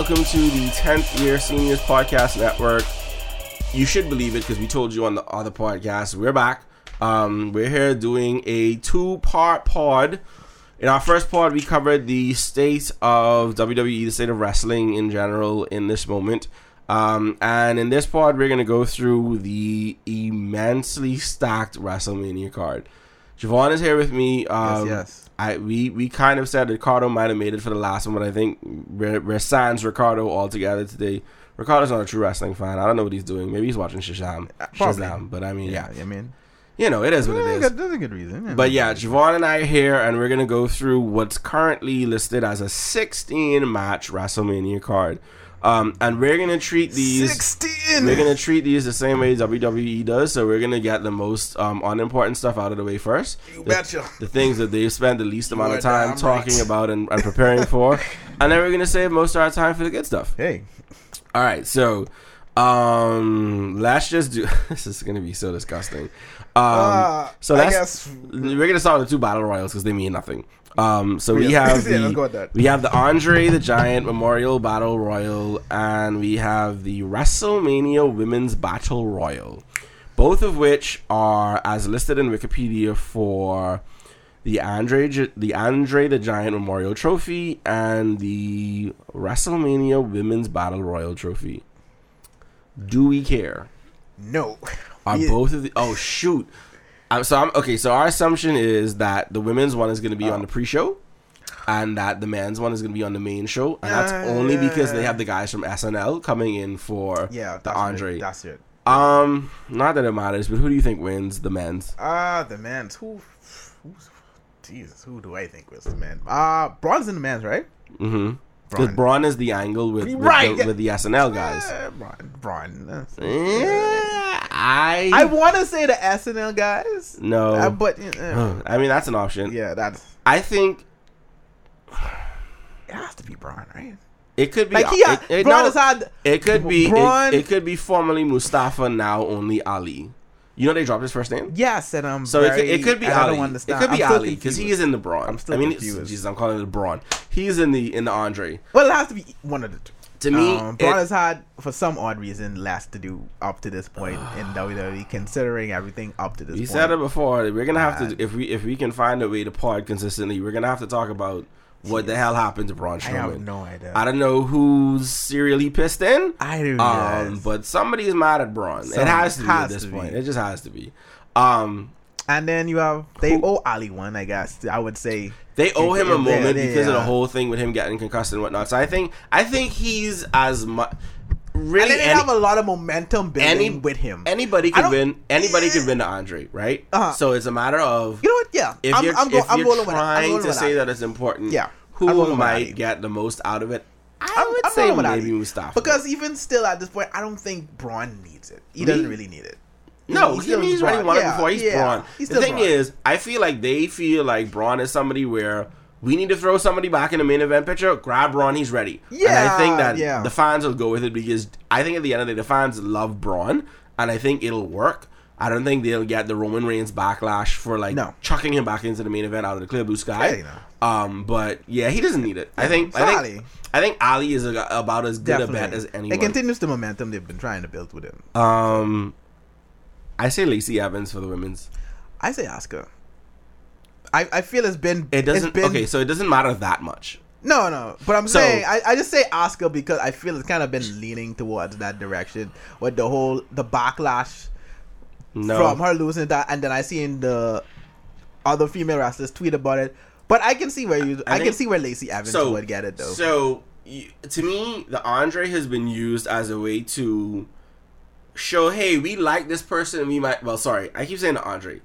Ladies and gentlemen, welcome to the 10th Year Seniors Podcast Network. You should believe it because we told you on the other podcast. We're back. Um, we're here doing a two part pod. In our first pod, we covered the state of WWE, the state of wrestling in general in this moment. Um, and in this pod, we're going to go through the immensely stacked WrestleMania card. Javon is here with me. Um, yes, yes. I we we kind of said Ricardo might have made it for the last one, but I think we're, we're sans Ricardo altogether today. Ricardo's not a true wrestling fan. I don't know what he's doing. Maybe he's watching Shazam. Probably. Shazam. But I mean, yeah. I mean, You know, it is what yeah, it is. good- That's a good reason. But yeah, Javon and I are here, and we're gonna go through what's currently listed as a 16 match WrestleMania card. Um, and we're gonna treat these. sixteen. We're gonna treat these the same way WWE does, so we're gonna get the most um, unimportant stuff out of the way first. You The- betcha. The things that they've spent the least amount of time talking right. about and, and preparing for, and then we're gonna save most of our time for the good stuff. Hey, All right, so um, let's just do. this is gonna be so disgusting. Um, Uh, so I that's guess- we're gonna start with the two battle royals because they mean nothing. Um, so we Yeah. have Yeah, the let's go with that. we have the Andre the Giant Memorial Battle Royal, and we have the WrestleMania Women's Battle Royal, both of which are as listed in Wikipedia for the Andre the Andre the Giant Memorial Trophy and the WrestleMania Women's Battle Royal Trophy. Do we care? no. Are We- both of the oh shoot? Um, so I'm okay. So our assumption is that the women's one is going to be Oh. on the pre-show, and that the men's one is going to be on the main show, and that's only because they have the guys from SNL coming in for Yeah, the Andre. It. That's it. um, not that it matters, but who do you think wins the men's? Ah, the men's. who? Who's? Jesus, who do I think wins the men? Ah, Braun's in the man's right. Mm-hmm. Because Braun. Braun is the angle with with, Right, the, with the SNL guys. Braun. Braun. that's- Eh, I I want to say the SNL guys. no. Uh, but uh, I mean that's an option. yeah, that's I think it has to be Braun, right? it could be. Like he, it, it- Braun no, had It could be. It, it could be formerly Mustafa, now only Ali. You know they dropped his first name, yes, and I'm so it, could, it could be I Ali. don't It could be I'm Ali because he is in the Braun. I'm still I mean, confused. Jesus, I'm calling it the Braun. He's in the in the Andre. Well, it has to be one of the two. To me, um, it- Braun has had, for some odd reason, less to do up to this point in WWE, considering everything up to this we point. said it before. We're gonna have to if we if we can find a way to pod consistently. We're gonna have to talk about what the hell happened to Braun I have Strowman. no idea. I don't know who's serially pissed in. I do. Um, yes. but somebody's mad at Braun. it has to be has at this to be. point. It just has to be. Um, and then you have they Who- owe Ali one, I guess. I would say They owe him a Yeah, moment yeah, because of the whole thing with him getting concussed and whatnot. So I think I think he's as much really they any- have a lot of momentum building any- with him. anybody I win. Anybody could win the Andre, right? Uh-huh. So it's a matter of you know what? Yeah, if I'm, you're, I'm, if I'm you're rolling with that. I'm trying to say that. that it's important. Yeah, who might get the most out of it? I would say maybe. Mustafa Because even still at this point, I don't think Braun needs it. He Me? doesn't really need it. No, He's he, he's already won it before. He's yeah, Braun. he's the thing Braun. is, I feel like they feel like Braun is somebody where we need to throw somebody back in the main event picture. Grab Braun, he's ready. and I think that yeah. the fans will go with it because I think at the end of the day, the fans love Braun, and I think it'll work. I don't think they'll get the Roman Reigns backlash for like No. chucking him back into the main event out of the clear blue sky. No. Um, but yeah, he doesn't need it. I think. I Ali. I think Ali is a, about as good Definitely. a bet as anyone. It continues the momentum they've been trying to build with him. um, I say Lacey Evans for the women's. I say Asuka. I, I feel it's been It doesn't. It's been, okay, so it doesn't matter that much. No, no. But I'm So- saying I, I just say Asuka because I feel it's kind of been leaning towards that direction with the whole the backlash No. from her losing that, and then I seen the other female wrestlers tweet about it. But I can see where you I I, can see where Lacey Evans so would get it though. So to me, the Andre has been used as a way to show, hey, we like this person. We might. Well, sorry, I keep saying the Andre.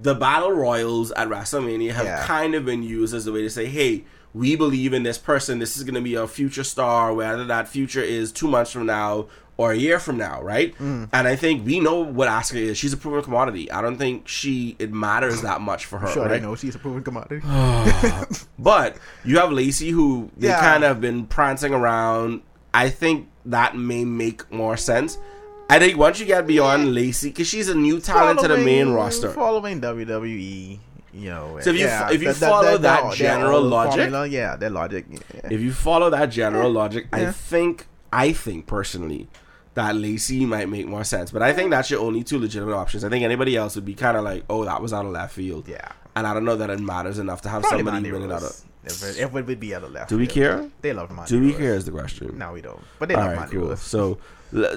The battle royals at WrestleMania have Yeah. kind of been used as a way to say, hey, we believe in this person. This is going to be a future star, whether that future is two months from now or a year from now, right? Mm. And I think we know what Asuka is. She's a proven commodity. I don't think she it matters that much for her. sure, right? I know she's a proven commodity. But you have Lacey, who they Yeah. kind of been prancing around. I think that may make more sense. I think once you get beyond Lacey, because she's a new talent to the main roster. Following WWE, you know. So if you fo- if you follow that general old logic- formula, yeah, their logic. Yeah. If you follow that general logic, I think I think personally that Lacey might make more sense. But I think that's your only two legitimate options. I think anybody else would be kind of like, oh, that was out of left field. yeah, And I don't know that it matters enough to have probably somebody win it out of. If it, would be out of left. Do we care? They love Mandy. Do we care is the question. No, we don't. But they All love right, Mandy cool. So,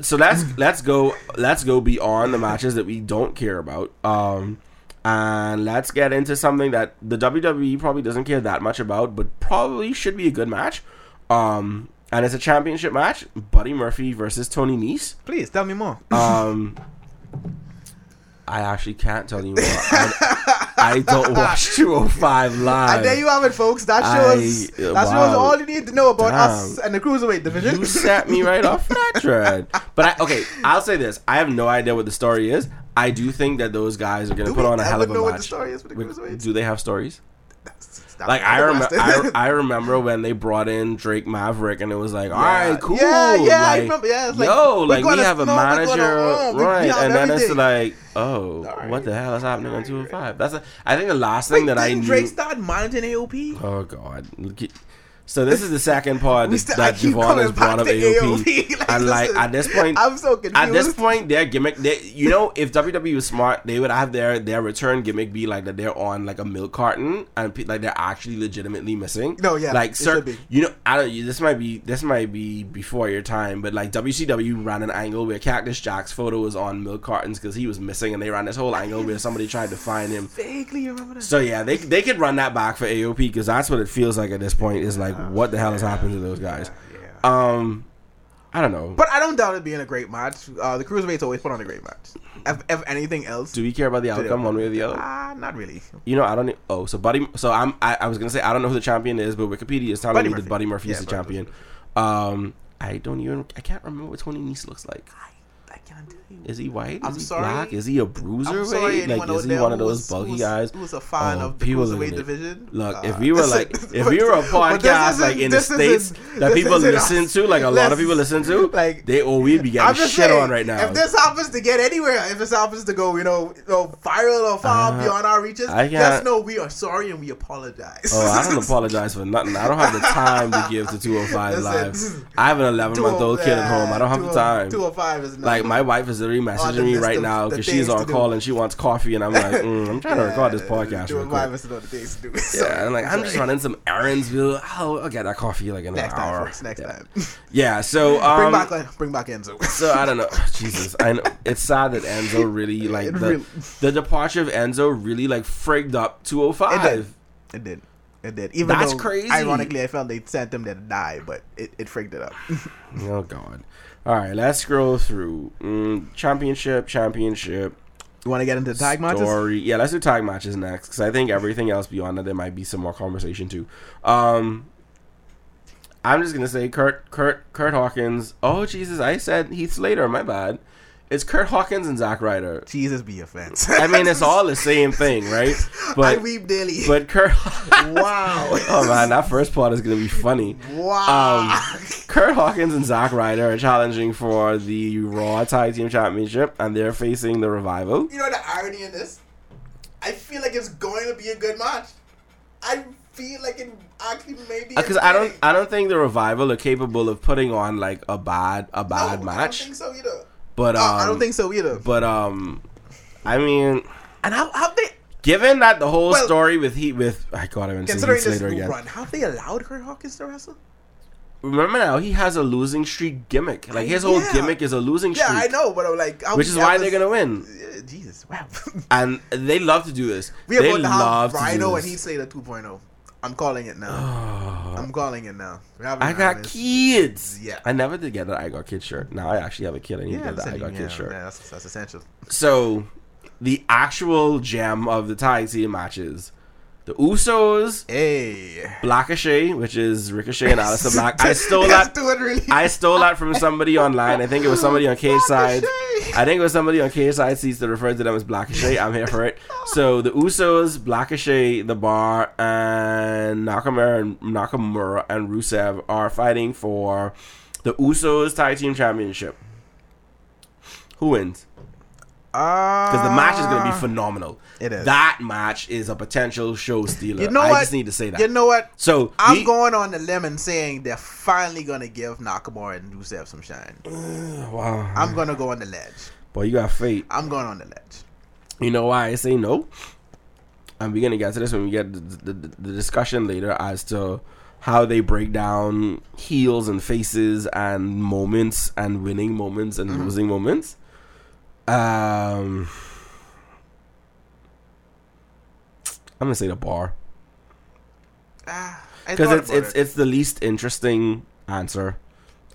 so let's let's go let's go beyond the matches that we don't care about. Um, and let's get into something that the WWE probably doesn't care that much about, but probably should be a good match. Um, and it's a championship match: Buddy Murphy versus Tony Nese. Please tell me more. Um, I actually can't tell you more. I, I don't watch 205 live. and there you have it, folks. That I- shows that wow. shows all you need to know about us and the cruiserweight division. You set me right off that tread. But I, okay, I'll say this: I have no idea what the story is. I do think that those guys are going to put on a hell of a know match. what the story is for the do they have stories? Stop Like. I remember, I, I remember when they brought in Drake Maverick, and it was like, all Yeah. right, cool, Yeah, yeah, I like, remember. Yeah, it's like, yo, like we have a no, manager, oh, right? and then it's like, oh, All right. what the hell is happening on Right, two hundred right. five? That's a, I think the last thing that I knew. Drake start managing AOP? Oh God! So this is the second part that, still- that Javon has brought up AOP, AOP. Like, and like listen, at this point, I'm so confused. at this point, their gimmick, they, you know, if WWE was smart, they would have their their return gimmick be like that they're on like a milk carton and pe- like they're actually legitimately missing. No, yeah, like sir, you know, I don't. This might be this might be before your time, but like WCW ran an angle where Cactus Jack's photo was on milk cartons because he was missing, and they ran this whole angle where somebody tried to find him. vaguely remember that. So yeah, they they could run that back for AOP because that's what it feels like at this point. Is like, what the hell has happened to those guys? yeah. Um, I don't know. But I don't doubt it being a great match. Uh, the cruiserweights always put on a great match. If, if anything else, Do we care about the outcome one way or the other? Ah, not really. You know, I don't. Oh, so Buddy. So I'm. I, I was gonna say I don't know who the champion is, but Wikipedia is telling Buddy me Murphy. that Buddy Murphy is the Buddy champion. Um, I don't even. I can't remember what Tony Nese looks like. I, I can't tell you. Is he white? Is I'm he sorry. black? Is he a bruiser? I'm sorry, Like, is he one of those bulky guys? Who was a fan Oh, of the cruiserweight division? Look, Uh, if we were like, if we were a podcast like in the states that people listen to, like a lot of people listen to, like, they or we'd be getting shit saying, on right now. If this happens to get anywhere, if this happens to go, you know, you know viral or far Uh, beyond our reaches, I can't- just know we are sorry and we apologize. Oh, I don't apologize for nothing. I don't have the time to give to 205 Listen, Live. I have an 11 month old kid at home. I don't have the time. 205 is not Like my wife is literally messaging the me right of now because she's on to do. call and she wants coffee, and I'm like, mm, I'm trying to record this podcast real 205 quick. the things to do. Yeah, and like I'm just running some errands. I'll, I'll get that coffee like in Next an time, hour. folks. Next yeah. time. Yeah. So bring um, back, bring back Enzo. so I don't know. Jesus, I know it's sad that Enzo really like the, really- the departure of Enzo really like frigged up 205. It 205. did. It did. It did. Even That's though, crazy. Ironically, I felt they sent him there to die, but it, it freaked it up. Oh god. All right, let's scroll through. Mm, championship, championship. you want to get into tag matches? story. Yeah, let's do tag matches next because I think everything else beyond that there might be some more conversation too. Um, I'm just gonna say Kurt, Kurt, Kurt Hawkins. Oh Jesus, I said Heath Slater. My bad. It's Kurt Hawkins and Zack Ryder. Jesus be offense. I mean, it's all the same thing, right? I But weep daily. but Kurt. wow. oh man, that first part is gonna be funny. wow. Um, Kurt Hawkins and Zack Ryder are challenging for the Raw Tag Team Championship, and they're facing the Revival. you know the irony in this? I feel like it's going to be a good match. I feel like it actually may be. because Uh, I don't I don't think the revival are capable of putting on like a bad a bad No, I don't match. think so either. But um, Uh, I don't think so either. But um, I mean, and how how they given that the whole Well- story with he with I got him into considering this again. run, how they allowed Kurt Hawkins to wrestle? Remember now he has a losing streak gimmick. Like his whole Yeah. gimmick is a losing streak. Yeah, I know, but I'm like, how Which is why was- they're gonna win. Uh, Jesus, wow. And they love to do this. we are they going to have Rhino and Heath. Slater 2.0. I'm calling it now. I'm calling it now. I got Rhinos. kids. Yeah. I never did get that I got kid shirt. Now I actually have a kid. I need to get that I got yeah, kid shirt. yeah, that's, that's essential. So, the actual gem of the tag team matches, the Usos, Hey. Blackachet, which is Ricochet and Aleister Black. I stole that. really. I stole that from somebody online. I think it was somebody on Cage Side. I think it was somebody on Cage Side seats that referred to them as Blackachet. I'm here for it. So the Usos, Blackachet, The Bar, and Nakamura and Nakamura and Rusev are fighting for the Usos Tag Team Championship. Who wins? Because the match is going to be phenomenal. Ah. It is. That match is a potential show stealer. You know I what? just need to say that. You know what? so I'm going on the limb and saying they're finally gonna give Nakamura and Rusev some shine. Wow, I'm gonna go on the ledge. boy, you got fate. I'm going on the ledge. You know why I say no? And we're gonna get to this when we get the, the, the discussion later as to how they break down heels and faces and moments and winning moments and Mm-hmm. losing moments. Um, I'm gonna say the bar Ah, because thought it's it's it. it's the least interesting answer,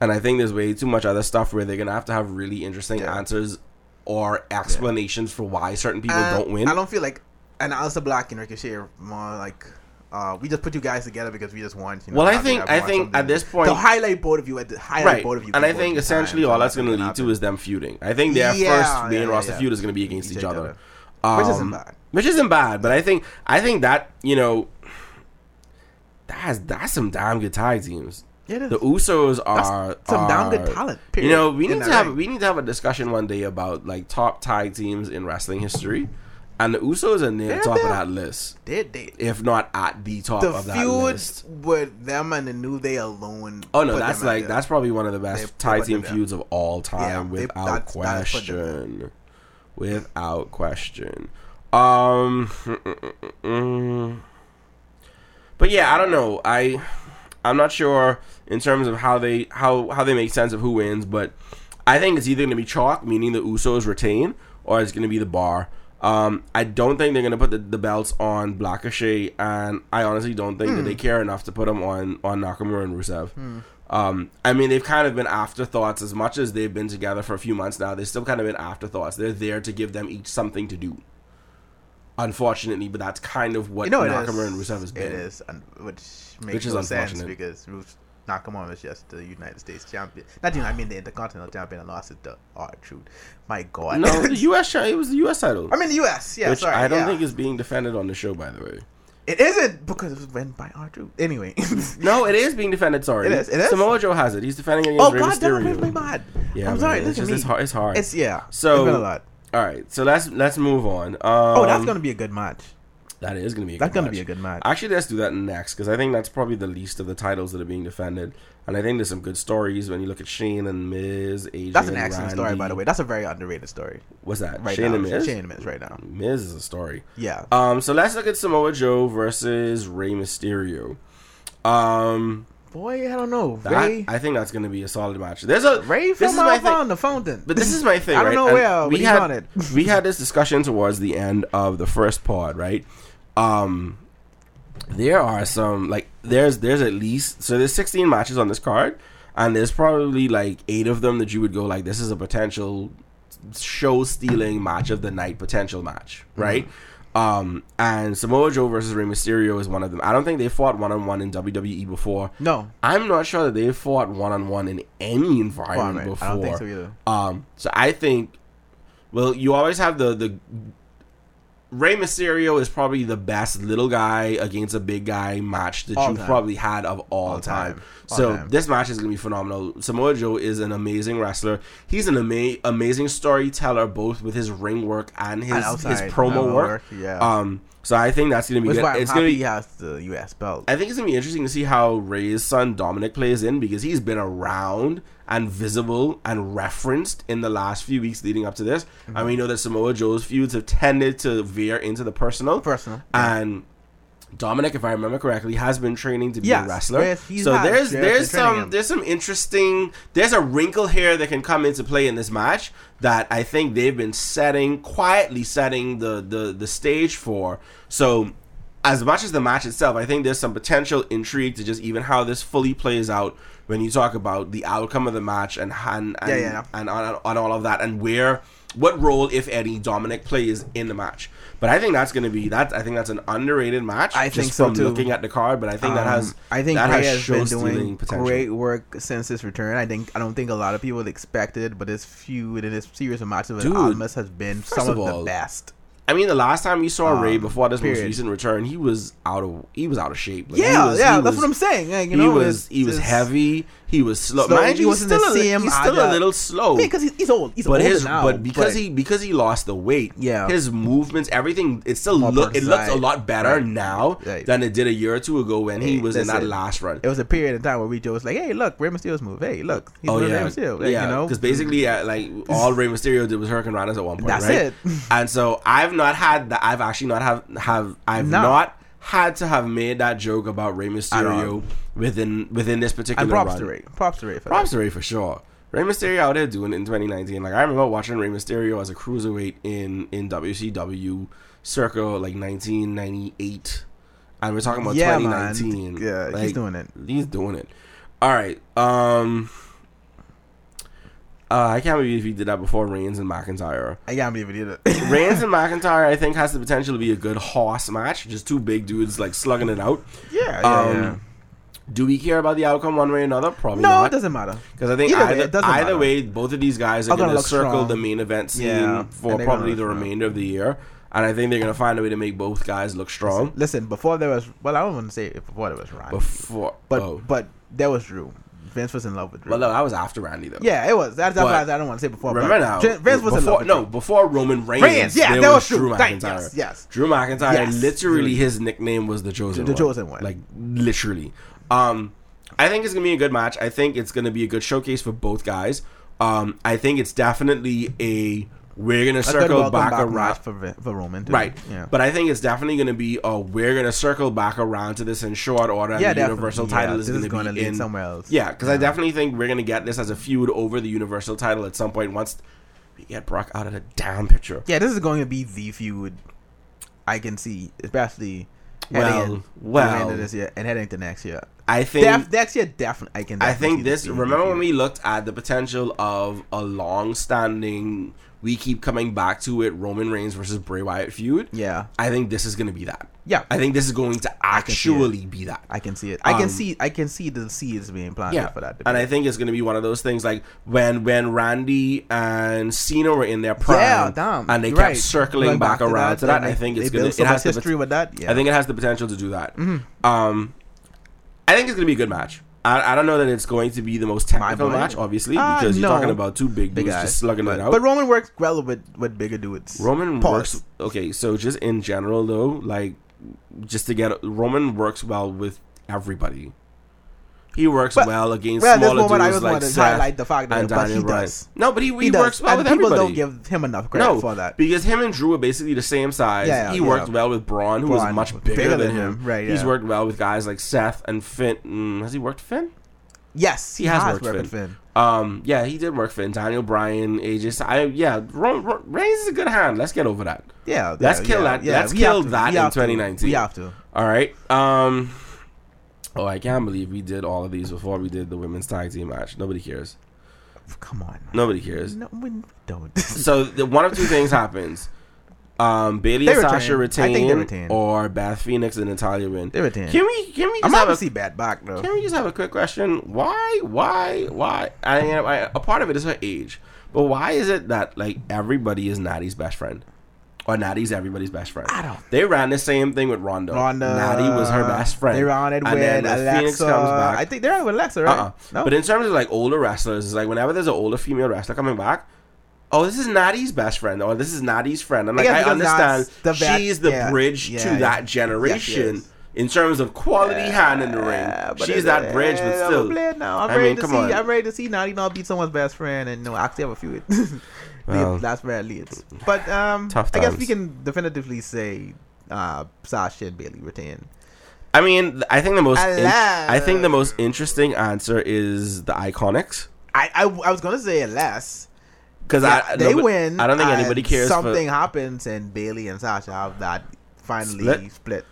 and I think there's way too much other stuff where they're gonna have to have really interesting Yeah. answers or explanations for why certain people And don't win. I don't feel like and Aleister Black and Ricochet are more like uh, we just put you guys together because we just want. You know, Well, I think- I think something at this point- to highlight both of you at the highlight right. both of you. And I think essentially time, all that's going to lead to is them feuding. I think their Yeah, first main yeah, roster yeah. feud is going to be against each, Each other. other. Which isn't Um, bad. Which isn't bad, but I think I think that you know that's that's some damn good tag teams. Yeah, it is. The Usos are some damn good talent. You know, we need to have ring. we need to have a discussion one day about like top tag teams in wrestling history, and the Usos are near the top of that list, They they if not at the top the of that feud list. with them and the New Day alone. Oh no, that's like that's probably one of the best they tag team feuds of all time, Yeah, without that's- that's question. Without question. Um, but yeah, I don't know. I I'm not sure in terms of how they how how they make sense of who wins, but I think it's either going to be chalk, meaning the Usos retain, or it's going to be the Bar. Um, I don't think they're going to put the, the belts on Blackachet, and I honestly don't think that they care enough to put them on on Nakamura and Rusev. Um, I mean, they've kind of been afterthoughts as much as they've been together for a few months now. They've still kind of been afterthoughts. They're there to give them each something to do. Unfortunately, but that's kind of what You know Nakamura and Rusev has been. It is, which makes Which is no sense because Rus- Nakamura was just the United States champion. Not even, I mean the Intercontinental champion and lost it to R Truth. My God. No, the U.S. it was the U.S. title, I mean the U.S. Yeah, which sorry. I don't yeah. think is being defended on the show. By the way, it isn't because it was won by R Truth. Anyway. no, it is being defended. Sorry, It is, it is? Samoa Joe has it. He's defending against oh Rey God, Mysterio. my bad. Yeah, I'm sorry. man, it's just it's hard. It's hard. It's yeah. So- it's been a lot. All right, so let's let's move on. Um, Oh, that's gonna be a good match. That is gonna be a That's gonna match. be a good match. Actually, let's do that next because I think that's probably the least of the titles that are being defended, and I think there's some good stories when you look at Shane and Miz. AJ That's an excellent story, by the way. That's a very underrated story. What's that? Right Shane now, and Miz. Shane and Miz right now. Miz is a story. Yeah. Um, so let's look at Samoa Joe versus Rey Mysterio. Um, Boy, I don't know. that, Rey, I think that's gonna be a solid match. There's a Ray this from is my thing. on the fountain. But this is my thing. I don't right? know where, we had on it. we had this discussion towards the end of the first pod, right? Um, there are some like there's there's at least so there's 16 matches on this card, and there's probably like eight of them that you would go like this is a potential show stealing match of the night potential match, Mm-hmm. right? Um, and Samoa Joe versus Rey Mysterio is one of them. I don't think they fought one on one in WWE before. no. I'm not sure that they've fought one on one in any environment Right. before. I don't think so either. Um, so I think, well, you always have the the Rey Mysterio is probably the best little guy against a big guy match that All you've time. probably had of all, All time. time. All So time. this match is gonna be phenomenal. Samoa Joe is an amazing wrestler. He's an ama- amazing storyteller, both with his ring work and his And his promo work. work, yeah. Um, so I think that's gonna be Which good. It's happy gonna be he has the U.S. belt. I think it's gonna be interesting to see how Rey's son Dominic plays in because he's been around and visible and referenced in the last few weeks leading up to this. Mm-hmm. And we know that Samoa Joe's feuds have tended to veer into the personal. Personal, And Dominic, if I remember correctly, has been training to be Yes, a wrestler. yes, so has. there's Yes, there's some him. there's some interesting there's a wrinkle here that can come into play in this match that I think they've been setting quietly setting the the the stage for. So as much as the match itself, I think there's some potential intrigue to just even how this fully plays out when you talk about the outcome of the match and and and, Yeah, yeah. and on, on all of that and where what role if any Dominic plays in the match. But I think that's going to be that. I think that's an underrated match. I think so, from too. looking at the card. But I think that Um, has I think that Rey has has been doing potential. great work since his return. I think I don't think a lot of people expected, but this feud and this series of matches with Dude, Almas has been some of of, all, the best. I mean, the last time we saw Um, Rey before this most recent return, he was out of he was out of shape. Like, yeah, was- yeah, that's was- what I'm saying. Like, you he know, was it's- he was heavy. He was slow. Slow, Mind he you, he's wasn't still, the a, same he's still a little slow. Because he's, he's old. He's but older his now. but because but- he because he lost the weight, Yeah. his movements, everything, it still More look it looks a lot better Right. now Right. than it did a year or two ago when he was in that listen, last run. it was a period of time where we was like, hey, look, Rey Mysterio's move. Hey, look, he's Oh yeah, Rey Mysterio. Like, yeah. you know, Because basically, uh, like all Rey Mysterio did was hurricanranas at one point, That's right? it. And so I've not had that. I've actually not have have I've No. not had to have made that joke about Rey Mysterio within within this particular and props run. to Rey. Props to Rey for Props that. to Rey for sure. Rey Mysterio out there doing it in 2019. Like I remember watching Rey Mysterio as a cruiserweight in in WCW circa like 1998, and we're talking about Yeah, man. 2019. Yeah, Like, he's doing it. He's doing it. All right. Um. Uh, I can't believe he did that before Reigns and McIntyre. I can't believe he did it. Reigns and McIntyre, I think, has the potential to be a good hoss match. Just two big dudes like slugging it out. yeah, yeah, Um, yeah. Do we care about the outcome one way or another? Probably No, not. it doesn't matter. Because I think Either way, either, it either way, both of these guys are Are gonna going to circle strong. the main event scene Yeah, for probably the strong. remainder of the year. And I think they're going to find a way to make both guys look strong. Listen, before there was, well, I don't want to say it before there was Randy, Before, but oh. but there was Drew. Vince was in love with Drew. well, no, that was after Randy though. yeah, it was. That's, why I don't want to say before. Remember now, Vince was in before, love with no, Drew. before Roman Reigns, Reigns, yeah, that was was true. Drew McIntyre. yes, yes. Drew McIntyre, Yes. literally, his nickname was the Chosen The One. Chosen One. Like, literally. Um, I think it's going to be a good match. I think it's going to be a good showcase for both guys. Um, I think it's definitely a, we're going to circle back, back around. for, for Roman. Too. Right. Yeah. But I think it's definitely going to be a we're going to circle back around to this in short order. And yeah, the definitely. Universal Yeah, title is this going is to gonna be lead in somewhere else. Yeah, because I definitely think we're going to get this as a feud over the Universal title at some point once we get Brock out of the damn picture. Yeah, this is going to be the feud. I can see, especially Well, well. end of this year and heading to next year. I think Def, next year, definitely. I can. I think this. Remember when we looked at the potential of a long-standing, we keep coming back to it, Roman Reigns versus Bray Wyatt feud. Yeah, I think this is going to be that. yeah. I think this is going to can actually be that. I can see it. I can Um, see. I can see the seeds being planted Yeah, for that. and I think it's going to be one of those things like when when Randy and Cena were in their prime, yeah, damn. and they you're kept right. circling Going back, around to that. I think it's gonna so it has much the history with that. Yeah, I think it has the potential to do that. Mm-hmm. Um, I think it's going to be a good match. I, I don't know that it's going to be the most technical match, obviously, Uh, because you're no. talking about two big big dudes guys. just slugging but, it out. But Roman works well with with bigger dudes. Roman Pause. works okay. So just in general, though, like just to get Roman works well with everybody. He works But- well against Well, smaller moment, I dudes just like wanted to Seth highlight the fact that and but he Daniel Bryan. does. No, but he, he, He, works well and with people everybody. don't give him enough credit no, for that. because him and Drew are basically the same size. Yeah, he yeah. worked well with Braun, who was much bigger, bigger than, than him. him, right, He's worked well with guys like Seth and Finn. Mm, has he worked Finn? Yes, he, He has has, worked worked Finn. with Finn. Um, yeah, he did work Finn. Daniel Bryan, AJ. Styles. I yeah, Ro- Ro- Reigns is a good hand. Let's get over that. Yeah, Let's yeah, kill yeah, that- Yeah, let's kill that in have to. 2019. We have to. All right. Um. Oh, I can't believe we did all of these before we did the women's tag team match. Nobody cares. Come on. Nobody cares. No, we don't. So the, one of two things happens. Um, Bayley and Sasha retain. Retain, retain. or Beth Phoenix and Natalya win. they retain. Can we? Can we I'm just have to a? see bad back though. Can we just have a quick question? Why? Why? Why? I, I, a part of it is her age, but why is it that like everybody is Natty's best friend, Oh, or Natty's everybody's best friend? I don't- They ran the same thing with Ronda. Ronda. Natty was her best friend. They ran it And with Alexa. Phoenix comes back. I think they're with Alexa, right? Uh-uh. No. But in terms of like older wrestlers, it's like whenever there's an older female wrestler coming back, oh, this is Natty's best friend, or this is Natty's friend. I'm like, guess I, understand the vet- she's the yeah, bridge yeah, to yeah. that generation. yes. In terms of quality hand in the ring, she's that bridge, but still, I'm now. I'm I ready mean, to come see. on. I'm ready to see Natty not beat someone's best friend and no actually have a feud. Well. that's where it leads. But um, I guess we can definitively say uh, Sasha and Bayley retain. I mean, I think the most, in- I think the most interesting answer is the Iconics I, I, I was gonna say less. because Yeah, I they win. I don't think anybody cares. Something for, happens and Bayley and Sasha have that finally Split? split.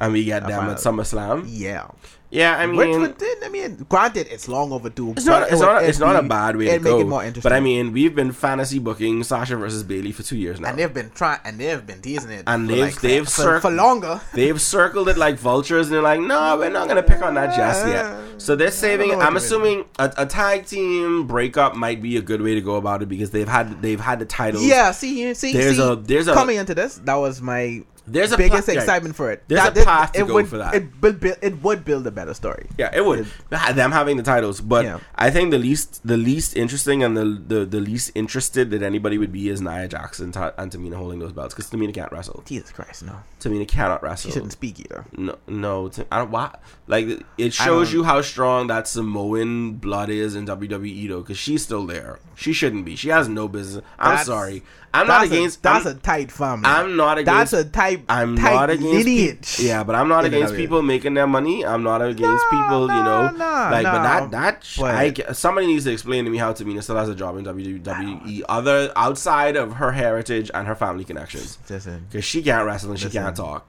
and we get I them at. SummerSlam. Yeah, Yeah, I mean, Which would, I mean, granted, it's long overdue. It's not. it It's would- not. It's not a bad way to make go. it more interesting. But I mean, we've been fantasy booking Sasha versus Bayley for two years now. and they've been trying, and they've been teasing it, And they've- like, they've for, circ- for longer. They've circled it like vultures, and they're like, "No, we're not gonna pick on that just yet." So they're saving. it. I'm assuming a, a tag team breakup might be a good way to go about it because they've had they've had the titles. Yeah, see, you see, There's see, a- there's a- coming into this. That was my There's a biggest pla- yeah. excitement for it. There's That- a path to it go would, for that. It would build, it would build a better story. Yeah, it would. Them having the titles, but Yeah. I think the least the least interesting and the, the the least interested that anybody would be is Nia Jackson and Tamina holding those belts because Tamina can't wrestle. Jesus Christ, no, Tamina cannot wrestle. she shouldn't speak either. No, no. T- I don't. Why? Like it shows you how strong that Samoan blood is in WWE though, because she's still there. She shouldn't be. She has no business. I'm That's- sorry. I'm not That's a- against. that's I'm, a tight family. I'm not against. That's a type. I'm tight not against. pe- yeah, but I'm not against people making their money. I'm not against No, people. you know, no, no, like, but that that But- I somebody needs to explain to me how Tamina still has a job in WWE, other outside of her heritage and her family connections, Listen, because she can't wrestle and she Listen, can't talk.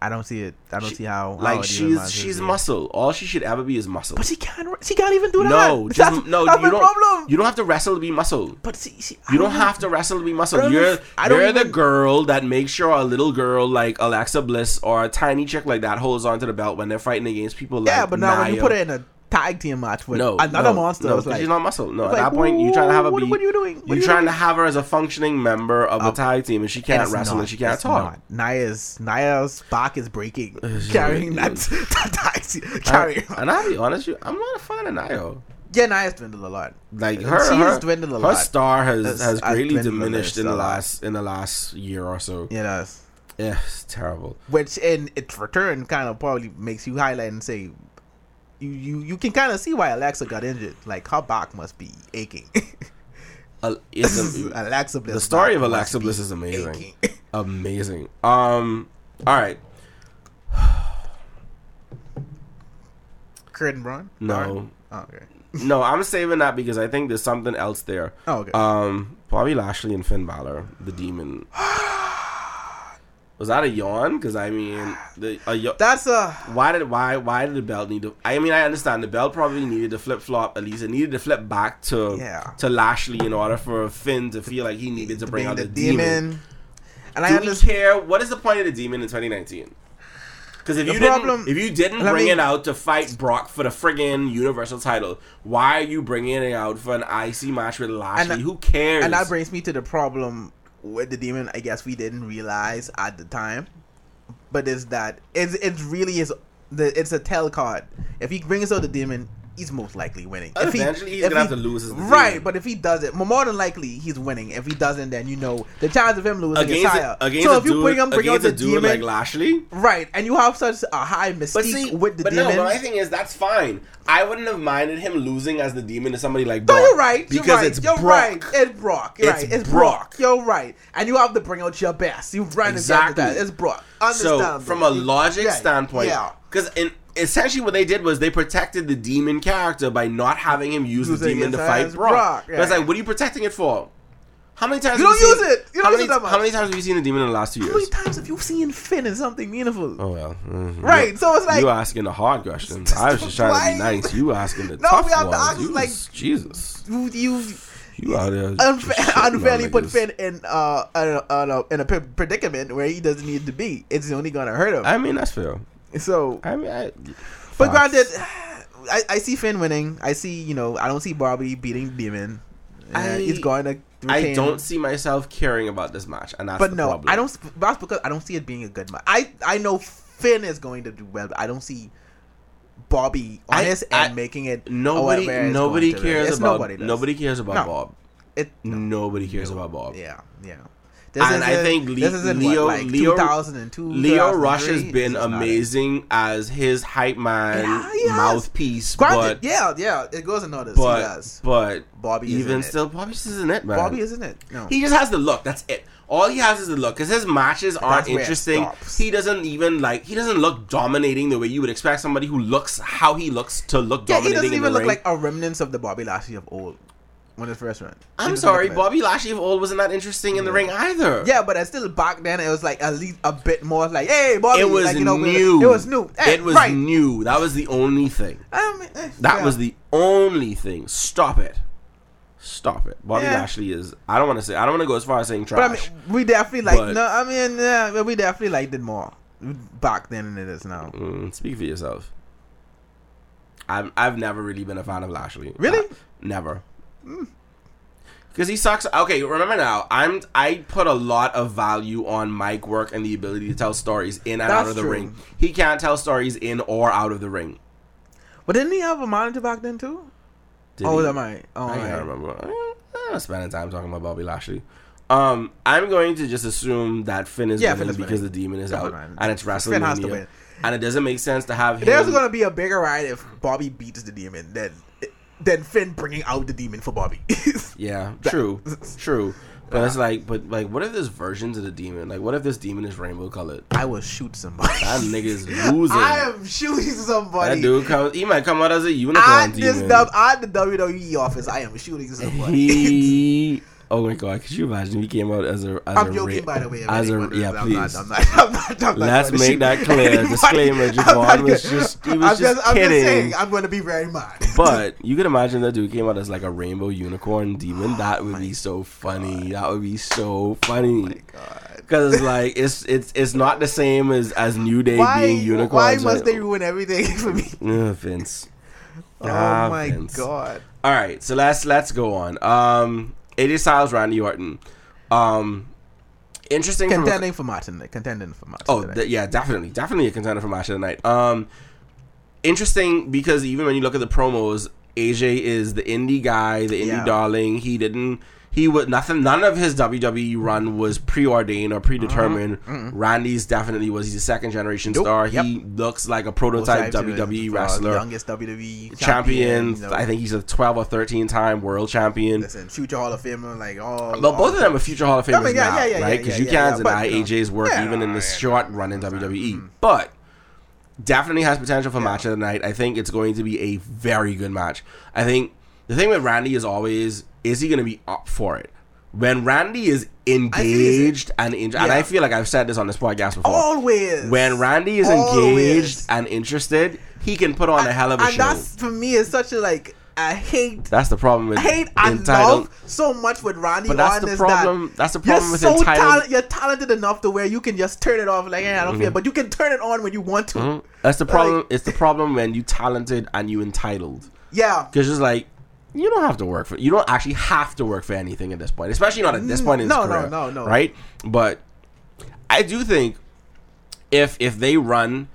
I don't see it. I don't She- see how. how Like even she's she's muscle. All she should ever be is muscle. But she can't. She can't even do that. No, just that's, no. That's you don't. problem. You don't have to wrestle to be muscle. but see, see, You don't even- have to wrestle to be muscle. don't You're even- you're the girl that makes sure a little girl like Alexa Bliss or a tiny chick like that holds onto the belt when they're fighting against people like Yeah, but now when you put it in a tag team match with no another no, monster, no, 'cause like she's not muscle. No, at like, that point you're trying to have her what, be. what are you doing? What You're you trying to have her as a functioning member of the Um, tag team, and she can't it's wrestle not. and she can't talk. not. Nia's Nia's back is breaking, carrying that, that tag team, carrying. I, and I'll be honest, with you, I'm not a fan of Nia. yeah, Nia's dwindled a lot. Like her, She's her, dwindled a her lot. star has has has greatly diminished in the last in the last year or so. Yeah, that's Yeah, it's terrible. which in its return kind of probably makes you highlight and say. You, you, you can kind of see why Alexa got injured. Like her back must be aching. Uh, a, Alexa Bliss. the story of Alexa Bliss is amazing. amazing. Um, all right. Curtin Braun? No. Oh, okay. No, I'm saving that because I think there's something else there. Oh, okay. Um, Bobby Lashley and Finn Balor, the Demon. Was that a yawn? Because I mean, the a That's a why did why why did the belt need to? I mean, I understand the belt probably needed to flip flop. At least it needed to flip back to Yeah. to Lashley in order for Finn to feel like he needed to bring out the, the, demon. demon. And I Do we understand. care? What is the point of the demon in 2019? Because if you problem- didn't, if you didn't bring me- it out to fight Brock for the friggin' Universal title, why are you bringing it out for an IC match with Lashley? And- Who cares? And that brings me to the problem with the demon. I guess we didn't realize at the time, but is that it's it's really is the it's a tell card. If he brings out the demon, he's most likely winning. If he- Eventually, he's if gonna he- have to lose right. But if he does it, more than likely he's winning. If he doesn't, then you know the chance of him losing is against higher. a, against so if you dude, bring him, bring out the demon, like Lashley. right, and you have such a high But mystique see, with the demon. but demon. no, my thing is that's fine. I wouldn't have minded him losing as the demon to somebody like No, you're right. because you're right. it's you're Brock. right. It's Brock. You're It's right. It's Brock. Brock. You're right. And you have to bring out your best. You run Exactly. that. It's Brock. So from a logic Yeah, standpoint, yeah. because in essentially what they did was they protected the demon character by not having him use the demon to fight Brock. Brock, But it's like, what are you protecting it for? How many times You have don't seen- use it. You don't how use many, it that much. How many times have you seen the demon in the last two years? How many times have you seen Finn in something meaningful? Oh well, Mhm. Right, so it's like- you are asking the hard questions. I was just trying to be nice. You asking the tough ones. No, tough we have to ones. ask, You like- Jesus, You, you you out there unfa- just shitting on unfairly put. Finn in uh in a, in a, in a predicament where he doesn't need to be. It's only gonna hurt him. I mean that's fair. So, I mean, I, but granted, I, I see Finn winning. I see you know I don't see Bobby beating Demon. Uh, I- he's going to. I don't see myself caring about this match, and that's But the no, problem. I don't. That's because I don't see it being a good match. I I know Finn is going to do well. But I don't see Bobby on I- his I- end making it. Nobody, nobody cares It's about nobody. nobody, does. cares about No. Bob. It, Nobody cares about Bob. yeah, yeah. And I in- think Le- this is in Leo- what, like Leo- 2002, Lio Rush has been This amazing as his hype man Yeah, he has. mouthpiece, Granted, but yeah, yeah, it goes unnoticed. he but does. but Bobby even isn't it. still, Bobby isn't it, man. Bobby isn't it? No. He just has the look. That's it. All he has is the look. Because his matches aren't That's interesting. He doesn't even like. He doesn't look dominating the way you would expect somebody who looks how he looks to look yeah, he doesn't even look ring. like a remnants of the Bobby Lashley of old. When his first run. I'm sorry, Bobby Lashley of old wasn't that interesting in the ring either. Yeah, but it's still back then. It was like at least a bit more like, hey, Bobby. It was like, you know, new. It was new. Eh, It was right. new. That was the only thing. I mean, eh, That yeah. was the only thing. Stop it. Stop it. Bobby Yeah. Lashley is. I don't want to say. I don't want to go as far as saying But I trash. mean, we definitely like. But- no, I mean, yeah, we definitely liked it more back then than it is now. Mm, speak for yourself. I'm. I've never really been a fan of Lashley. Really? Uh, never. Because he sucks. Okay, remember now. I'm. I put a lot of value on mic work and the ability to tell stories in and out of the true. ring. He can't tell stories in or out of the ring. But didn't he have a monitor back then too? Did oh, he? that might. Oh, I can't remember. I'm not spending time talking about Bobby Lashley. Um, I'm going to just assume that Finn is Yeah, winning Finn is because winning. the demon is Come out on, and it's Finn has to WrestleMania, win. and it doesn't make sense to have him. There's gonna be a bigger ride if Bobby beats the demon than than Finn bringing out the demon for Bobby. yeah, true, true. But it's like, but like, what if there's versions of the demon? Like, what if this demon is rainbow colored? I will shoot somebody. That nigga's losing. I am shooting somebody. that dude comes. He might come out as a unicorn at demon. at the WWE office, I am shooting somebody. he. Oh my god! Could you imagine he came out as a as I'm a joking, ra- by the way. as a yeah, I'm please. Not, I'm not. I'm not. I'm not Let's make shoot that clear. Disclaimer, I'm Javon was just- he was I'm just I'm kidding. just saying. I'm going to be very mad. But you could imagine that dude came out as like a rainbow unicorn demon. That would be so funny. That would be so funny. My god. Because like it's it's it's not the same as as New Day Why? being Why must they ruin everything for me? Ugh, Vince. Oh Ah, my Vince. god. All right, so let's let's go on. Um, AJ Styles, Randy Orton. Um, interesting. Contending for Martin. Contending for Martin. Oh, th- yeah, definitely, definitely a contender for match of the night. Um, interesting because even when you look at the promos, AJ is the indie guy, the indie Yeah. darling. He didn't. He was nothing. None of his WWE run was preordained or predetermined. Randy's definitely was. He's a second generation Nope. star. Yep. He looks like a prototype WWE uh, wrestler. youngest WWE champion. you know. I think he's a 12 or 13 time world champion. Listen, future Hall of Famer, like all. But both of them are future Hall of Famers I mean, yeah, now, yeah, yeah, right? Because you can't yeah, but, you AJ's work even in this short run in WWE. mm. But definitely has potential for match of the night. I think it's going to be a very good match. I think the thing with Randy is always is he going to be up for it? When Randy is engaged and in, and I feel like I've said this on this podcast before. Always. when Randy is Always. engaged and interested, he can put on a hell of a show. and show. that's for me is such a like I hate That's the problem with I hate and entitled. love so much with Randy But that's the problem. that That's the you're problem with so entitled. talent, you're talented enough to where you can just turn it off like hey, I don't care, but you can turn it on when you want to. Mhm. That's the problem. Like- it's the problem when you talented and you entitled. Yeah. Because it's like you don't have to work for. You don't actually have to work for anything at this point, especially not at this point in his No, no, no, no. Right, but I do think if if they run,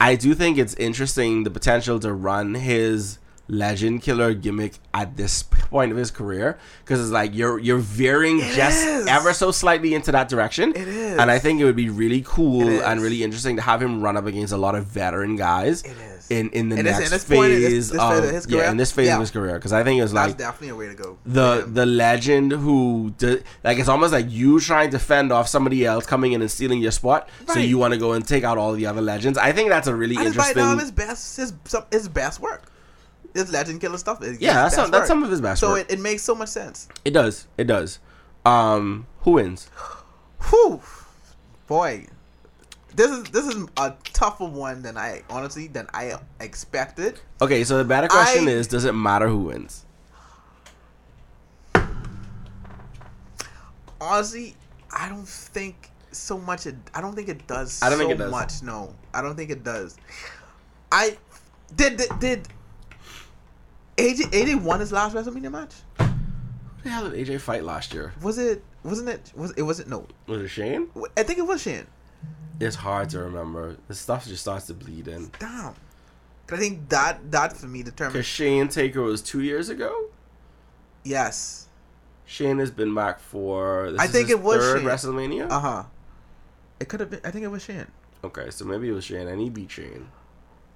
I do think it's interesting the potential to run his legend killer gimmick at this point of his career because it's like you're you're veering It just is. ever so slightly into that direction It is. and i think it would be really cool and really interesting to have him run up against a lot of veteran guys It is. in in the this- next this point, phase this- this of phase yeah career? in this phase Yeah. of his career because i think it's That's like definitely a way to go. the the legend who like it's almost like you trying to fend off somebody else coming in and stealing your spot so you want to go and take out all the other legends i think that's a really right interesting now his best his his best work. His legend killer stuff. is yeah that's some, that's some of his best So work. it, it makes so much sense. it does it does um who wins Whew, boy, this is this is a tougher one than I honestly than I expected. okay so the better question I- is does it matter who wins Honestly, I don't think so much. It, I don't think it does. I don't so think it does. much. No, I don't think it does. I did did, did AJ AJ won his last WrestleMania match. who the hell did aj fight last year Was it? Wasn't it? Was it? Was it? No, was it shane I think it was Shane. it's hard to remember the stuff just starts to bleed in Damn. I think that that for me determined. because shane taker was two years ago Yes. Shane has been back for. This I think it was third Shane. WrestleMania. Uh huh. It could have been. I think it was Shane. okay, so maybe it was Shane, and he beat Shane.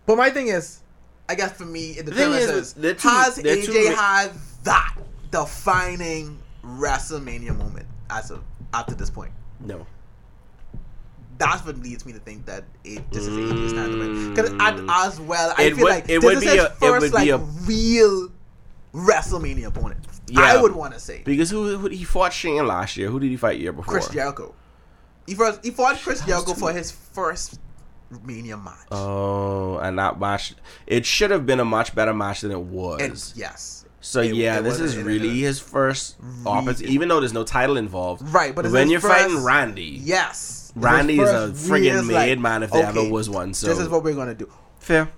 But my thing is, I guess for me, it The thing is, is, they're two- has they're AJ ma- had that defining WrestleMania moment as of after this point. No, That's what leads me to think that it, this is AJ's time to win. Because mm. as well, I It feel would- like it this would is be his a- it first like a- real WrestleMania opponent. Yeah. I would want to say Because who, who he fought Shane last year? Who did he fight year before? Chris Jericho. He first he fought Chris Jericho too- for his first Mania match. Oh, and that match, it should have been a much better match than it was. And yes. so it- yeah, it this was- is it- really his first opportunity, even though there's no title involved. Right, but it's when you're first- fighting Randy, Yes. Randy is a first friggin' real, made like, man if there okay, ever was one. So this is what we're gonna do. fair.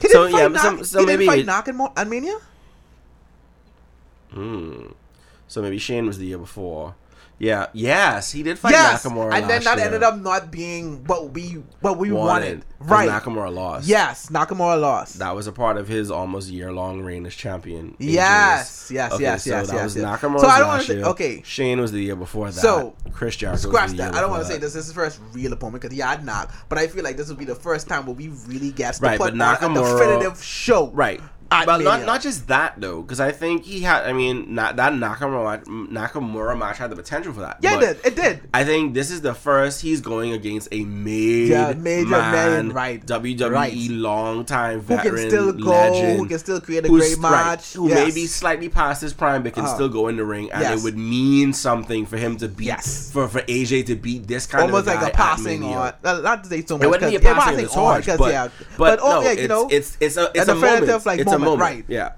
He So, didn't yeah, fight so- so he maybe didn't it- fight Nakamura at Mania. Hmm. So maybe Shane was the year before. Yeah. Yes, he did fight yes, Nakamura. and then that year. ended up not being what we what we wanted. wanted. Right. Nakamura lost. Yes, Nakamura lost. That was a part of his almost year long reign as champion. Yes, yes, Okay, yes, so yes, that yes, was yes. Nakamura's So I don't last wanna say- okay. Shane was the year before that. So, Chris Jericho. Scratch was the year that. I don't want to say this. this is his first real opponent because he had Nak, but I feel like this will be the first time where we really get to put but on a definitive show. Right. But not not just that though, because I think he had. I mean, not, that Nakamura Nakamura match had the potential for that. Yeah, it did. It did. I think this is the first he's going against a made Yeah, major man, man, right. WWE Right. long time Who can still go? legend. Who can still create a great match? Who yes. may be slightly past his prime, but can Uh-huh. still go in the ring, and Yes. it would mean something for him to beat. Yes. For for AJ to beat this kind almost of almost like a passing on. uh, Not to say so much. It wouldn't be a passing of on, torch, 'cause, but, yeah. but, oh, no, yeah, it's, you know, it's it's a it's a a moment. like, it's a moment, right. Yeah.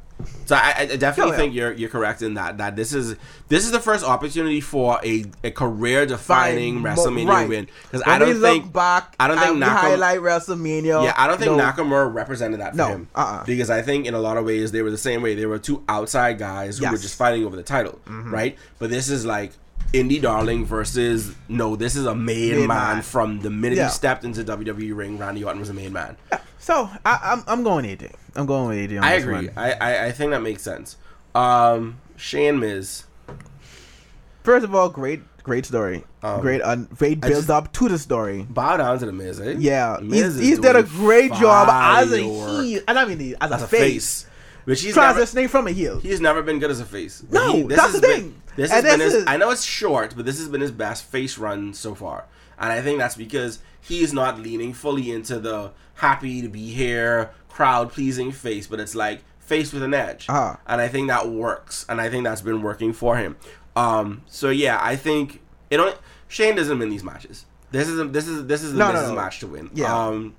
So I, I definitely Yeah, yeah. think you're you're correct in that that this is this is the first opportunity for a, a career defining WrestleMania right. win because I don't think back, I don't think Nakam- highlight WrestleMania. yeah I don't think no, Nakamura represented that for No, him uh-uh. because I think in a lot of ways they were the same way they were two outside guys who were Yes. Mm-hmm. just fighting over the title right but this is like. Indie Darling versus no, this is a made, Made man, man. from the minute Yeah. he stepped into WWE ring. Randy Orton was a made man. So I, I'm I'm going AJ. I'm going with AJ. On I this agree. one. I, I I think that makes sense. Um, Shane Miz. First of all, great great story. Um, great un, great build just- up to the story. Bow down to the Miz, eh? Yeah, Miz he's, is he's did a great job as a heel, and I mean as, as a, a face. face, which he's never, Transitioning from a heel. he's never been good as a face. No, He- this that's the been- thing. This And has been his. is- I know it's short, but this has been his best face run so far, and I think that's because he's not leaning fully into the happy to be here, crowd pleasing face, but it's like face with an edge, Uh-huh. and I think that works, and I think that's been working for him. Um, so yeah, I think it only Shane doesn't win these matches. This is a, this is this is the No, no, Miz's no. match to win. Yeah. Um,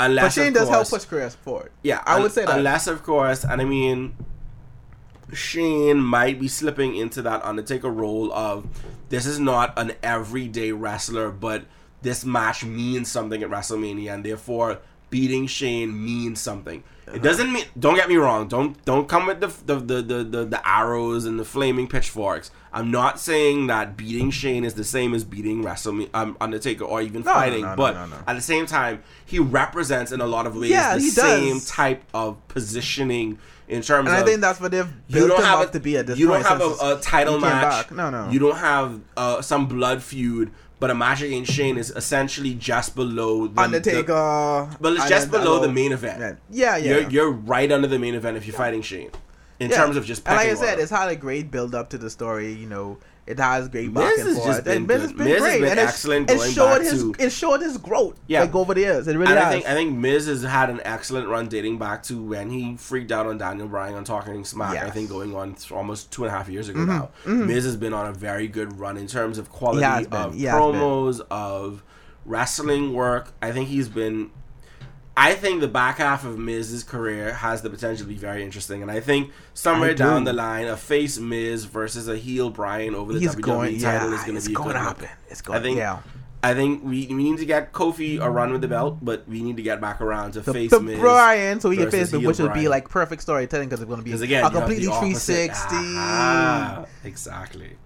unless But Shane does help course- push careers forward. yeah, I un- would say that. Unless, of course, and I mean, Shane might be slipping into that Undertaker role of this is not an everyday wrestler, but this match means something at WrestleMania, and therefore beating Shane means something. It doesn't mean. Don't get me wrong. Don't don't come with the the, the the the the arrows and the flaming pitchforks. I'm not saying that beating Shane is the same as beating WrestleMania, um, Undertaker, or even No, fighting. no, no, but at the same time, he represents in a lot of ways Yeah, the same does. type of positioning in terms And I think that's what they've you built don't him have up a, to be at this you point. don't have a, a title match. back. No, no. You don't have uh, some blood feud, but a match against Shane is essentially just below the, Undertaker. The, but it's just below the main event. Yeah, yeah. You're you're right under the main event if you're fighting Shane. In Yeah. terms of just and like I said, order. it's had a great build up to the story. You know, it has great back Miz and has forth. just been Miz has been Miz has great. been and it's- excellent It going showed back his to- it showed his growth. Yeah. like over the years. It really and has. I think I think Miz has had an excellent run dating back to when he freaked out on Daniel Bryan on Talking Smack. I Yes. Mm-hmm. think going on almost two and a half years ago now. Miz has been on a very good run in terms of quality of has promos of wrestling work. I think he's been. I think the back half of Miz's career has the potential to be very interesting, and I think somewhere I do. down the line, a face Miz versus a heel Bryan over the he's WWE going. title Yeah, is going to be going to happen. It's going. I think yeah. I think we, we need to get Kofi a run with the belt, but we need to get back around to The, face the Miz. Bryan, so he can face the which would be like perfect storytelling because it's going to be again, a completely the 360. Ah, exactly,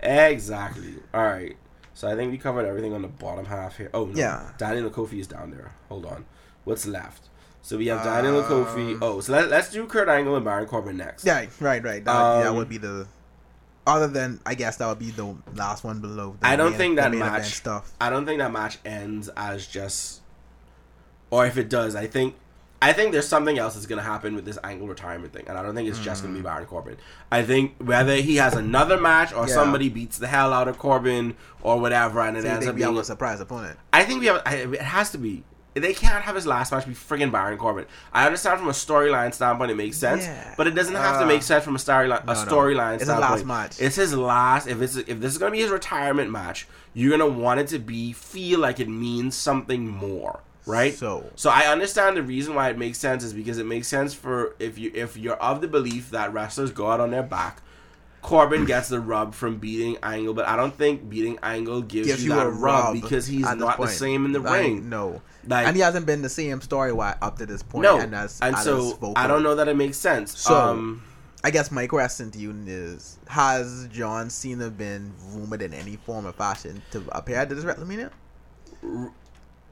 exactly. All right. So I think we covered everything on the bottom half here. Oh no, Yeah. Daniel Kofi is down there. Hold on, what's left? So we have Daniel and Kofi. Um, Oh, so let, let's do Kurt Angle and Baron Corbin next. Yeah, right, right. That, that Um, would be the. Other than, I guess that would be the last one below. The I don't main- think that match- stuff. I don't think that match ends as just, or if it does, I think, I think there's something else that's gonna happen with this Angle retirement thing, and I don't think it's just gonna be Baron Corbin. I think whether he has another match or Yeah. somebody beats the hell out of Corbin or whatever, and it So ends up being. a surprise opponent? I think we have. I, it has to be. They can't have his last match be friggin' Baron Corbin. I understand from a storyline standpoint it makes sense, Yeah. but it doesn't have to Uh, make sense from a storyline a no, no. storyline It's his standpoint. last match. It's his last. If it's if this is gonna be his retirement match, you're gonna want it to be feel like it means something more, right? So- so I understand the reason why it makes sense is because it makes sense for if you if you're of the belief that wrestlers go out on their back. Corbin gets the rub from beating Angle, but I don't think beating Angle gives, Gives you, you that a rub, rub because he's not the point. same in the Like, ring. No, Like- and he hasn't been the same story up to this point. No, and, and so. I don't know that it makes sense. So- um, I guess my question to you is: Has John Cena been rumored in any form or fashion to appear at this WrestleMania?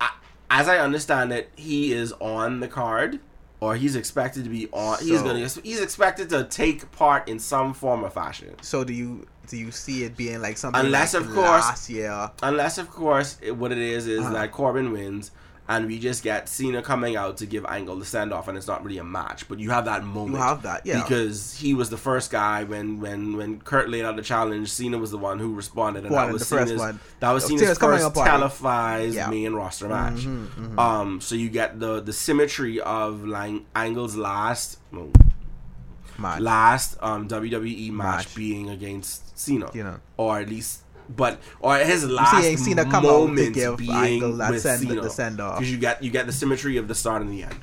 I, as I understand it, he is on the card, or he's expected to be on. he's gonna. He's expected to take part in some form or fashion. So do you do you see it being like something Unless, like of course- last year? Unless, of course, it, what it is is Uh-huh. that Corbin wins, and we just get Cena coming out to give Angle the send off, and it's not really a match, but you have that moment. You have that, yeah. Because he was the first guy when when when Kurt laid out the challenge. Cena was the one who responded, and One, that was the first Cena's one. that was Oh, Cena's Cena's first televised Yeah. main roster match. Mhm, mhm. Um, so you get the the symmetry of like Angle's last well, Match. last um WWE match, Match. being against Cena, You know. or at least. But or his last seeing Cena come out to moment give being Angle that with send- Cena the send-off. because you got you get the symmetry of the start and the end.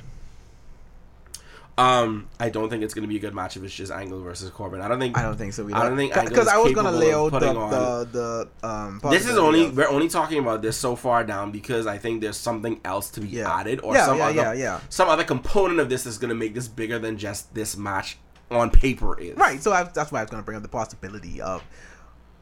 Um, I don't think it's going to be a good match if it's just Angle versus Corbin. I don't think. I don't think so. Either. I don't think because I was gonna lay out the the, the um. this is only of- we're only talking about this so far down because I think there's something else to be Yeah. added or Yeah, some yeah, other yeah, yeah. some other component of this is going to make this bigger than just this match on paper is. right. So I, that's why I was gonna bring up the possibility of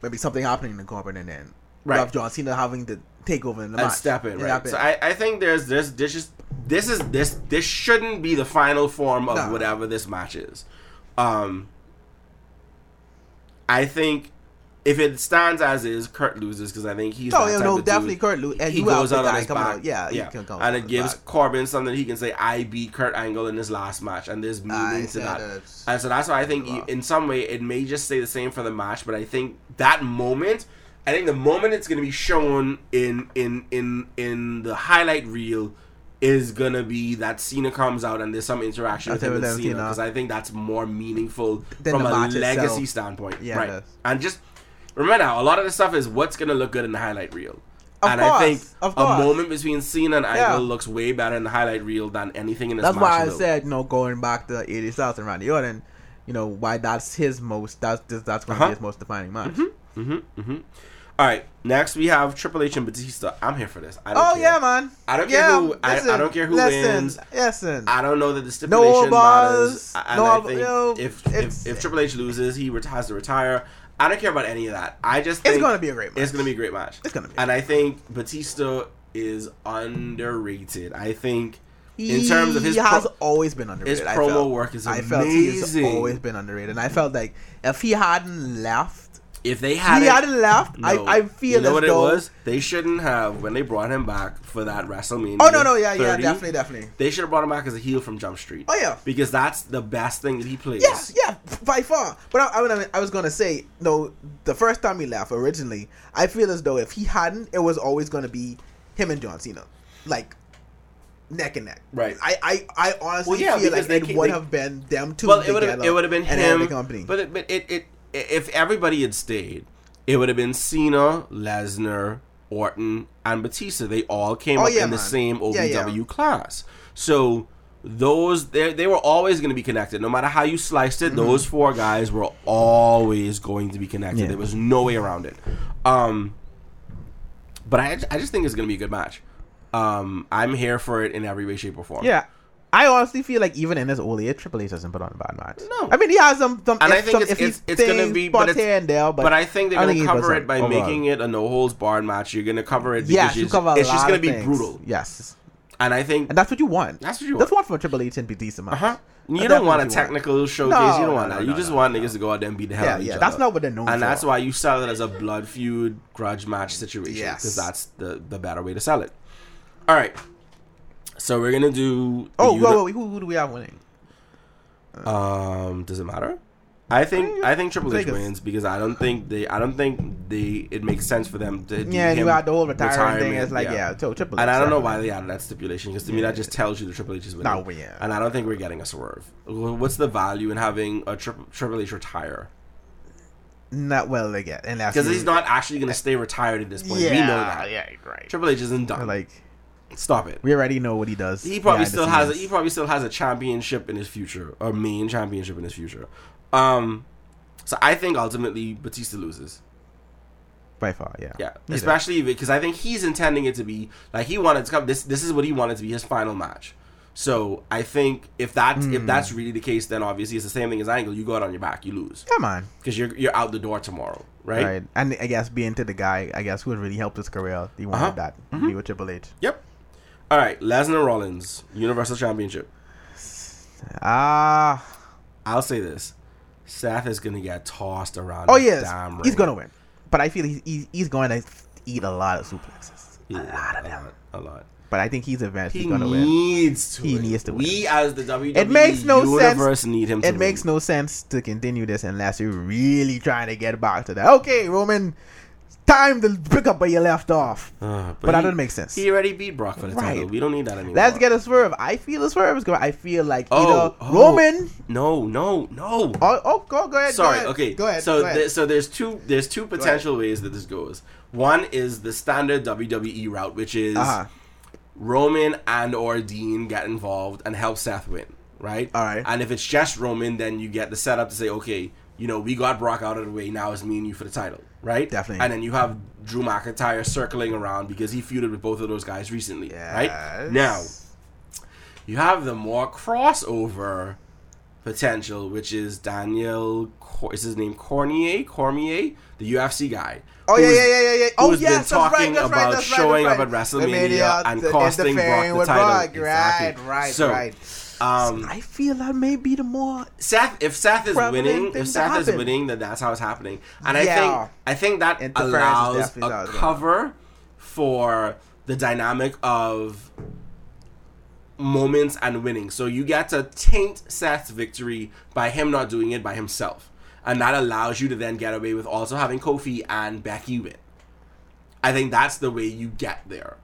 maybe something happening to Corbin and then Right. of John Cena having to take over in the and match step in, And right? So. I, I think there's there's this just this is this this shouldn't be the final form of No. whatever this match is. Um I think if it stands as is, Kurt loses because I think he's Oh yeah, no, definitely dude. Kurt Lu- and he goes out on his coming back, out. Yeah, yeah, he and it gives back. Corbin something he can say. I beat Kurt Angle in his last match, and there's meaning I to that. And so that's why I think you, in some way it may just stay the same for the match, but I think that moment, I think the moment it's going to be shown in in in in the highlight reel is gonna be that Cena comes out and there's some interaction with him and Cena. because I think that's more meaningful Than from a legacy itself. standpoint, Yeah, right? And just remember now, a lot of the stuff is what's gonna look good in the highlight reel. Of and I think a moment between Cena and Angle Yeah. looks way better in the highlight reel than anything in this That's match. why I said, you know, going back to AJ Styles and Randy Orton, you know, why that's his most that's that's going to Uh-huh. be his most defining match. Mm-hmm. Mm-hmm. All right. Next we have Triple H and Batista. I'm here for this. I don't Oh care. yeah, man. I don't care yeah, who- I- I don't care who listen, wins. Listen, I don't know that the No stipulation bars, matters. And no I think no, if, if if Triple H loses, he has to retire. I don't care about any of that. I just think it's going to be a great match. It's going to be a great match. It's gonna be. And I think Batista is underrated. I think in terms of his he has pro- always been underrated. his promo felt. work is I felt he's always been underrated, and I felt like if he hadn't left, if they had he it, hadn't left. no. I, I feel you know as what it though. was. They shouldn't have when they brought him back for that WrestleMania. Oh no, no, yeah, yeah, definitely, definitely. They should have brought him back as a heel from Jump Street. Oh yeah, because that's the best thing that he plays. Yeah, yeah, by far. But I, I, mean, I was gonna say no. The first time he left originally, I feel as though if he hadn't, it was always gonna be him and John Cena, like neck and neck. Right. I, I, I honestly Well, yeah, feel like it would they- have been them two well, it would together. have it would have been and him. the company. But it, but it, it if everybody had stayed, it would have been Cena, Lesnar, Orton, and Batista. They all came Oh, up yeah, in the same OVW Yeah, yeah. class. So those they they were always going to be connected. No matter how you sliced Mm-hmm. it, those four guys were always going to be connected. There was no way around it. Um, but I I just think it's going to be a good match. Um, I'm here for it in every way, shape, or form. yeah. I honestly feel like even in his old age, Triple H doesn't put on a bad match. No. I mean he has some, some And I think some, it's- if it's- it's gonna be- but it's- here and there, but, But, I think they're going to cover it by overall. making it a no holds barred match. You're going to cover it because yes, you cover a it's just going to be brutal. Yes, And I think, and that's what you want. That's what you want. That's want. what for Triple H and Batista match. uh huh. You That's don't want a you want. technical showcase. No, you don't want no, that. no, you just want niggas to go out there and beat the hell Yeah, out of each yeah, other. that's not what they're known And for. that's why you sell it as a blood feud grudge match situation. Yes. Because that's the, the better way to sell it. All right. So we're going to do. Oh, uni- whoa, whoa, who, who do we have winning? Um, does it matter? I think I think Triple H Vegas. wins because I don't think they I don't think they it makes sense for them to do Yeah, you got the whole retiring thing. It's like, yeah, so Triple H. And I don't know why they added that stipulation because to me that just tells you the Triple H is winning. No, yeah. And I don't think we're getting a swerve. What's the value in having a tri- Triple H retire? Not well again, and Because he's not actually going to stay retired at this point. Yeah, we know that. yeah, right. Triple H isn't done. Like Stop it. we already know what he does. He probably still has a, he probably still has a championship in his future, a main championship in his future. Um, so I think ultimately Batista loses. by far, yeah. Yeah, He does. especially because I think he's intending it to be like he wanted to come. This this is what he wanted to be his final match. So I think if that if Hmm. that's really the case, then obviously it's the same thing as Angle. You go out on your back, you lose Come on, because you're you're out the door tomorrow, right? right? And I guess being to the guy, I guess who would really helped his career. He wanted Uh-huh. that be with Triple H. Yep. All right, Lesnar Rollins Universal Championship. Ah, I'll say this: Seth is gonna get tossed around. oh yes, he's gonna win. But I feel he's he's, he's going to eat a lot of suplexes. Yeah, a lot of them. a lot. But I think he's eventually He gonna win. needs to. He win. needs to win. We as the WWE It makes no universe sense. need him. to It makes win. no sense to continue this unless you're really trying to get back to that. Okay, Roman, time to pick up where you left off. Uh, But, that he- doesn't make sense. He already beat Brock for the Right. title. We don't need that anymore. Let's get a swerve. I feel a swerve is going. I feel like Oh, either oh. Roman. No, no, no. Oh, oh, go, go ahead. Sorry. Go ahead, Okay. Go ahead. So, go ahead. th- so there's two. There's two potential ways that this goes. One is the standard WWE route, which is uh-huh. Roman and or Dean get involved and help Seth win, right? All right. And if it's just Roman, then you get the setup to say, okay, you know, we got Brock out of the way. Now it's me and you for the title, right? Definitely. And then you have Drew McIntyre circling around because he feuded with both of those guys recently, right? Now you have the more crossover potential, which is Daniel. Is his name Cormier? Cormier, the UFC guy. Oh yeah, yeah, yeah, yeah, yeah. Oh who's yes, been that's talking right, that's about right, that's right, showing that's up right. at WrestleMania Mania, and costing Brock the title. Brock. Exactly. Right, right, So, right. Um, I feel that may be the more. Seth, if Seth is winning, if Seth is winning, then that's how it's happening. And I think I think that allows a cover for the dynamic of moments and winning. So you get to taint Seth's victory by him not doing it by himself. And that allows you to then get away with also having Kofi and Becky win. I think that's the way you get there.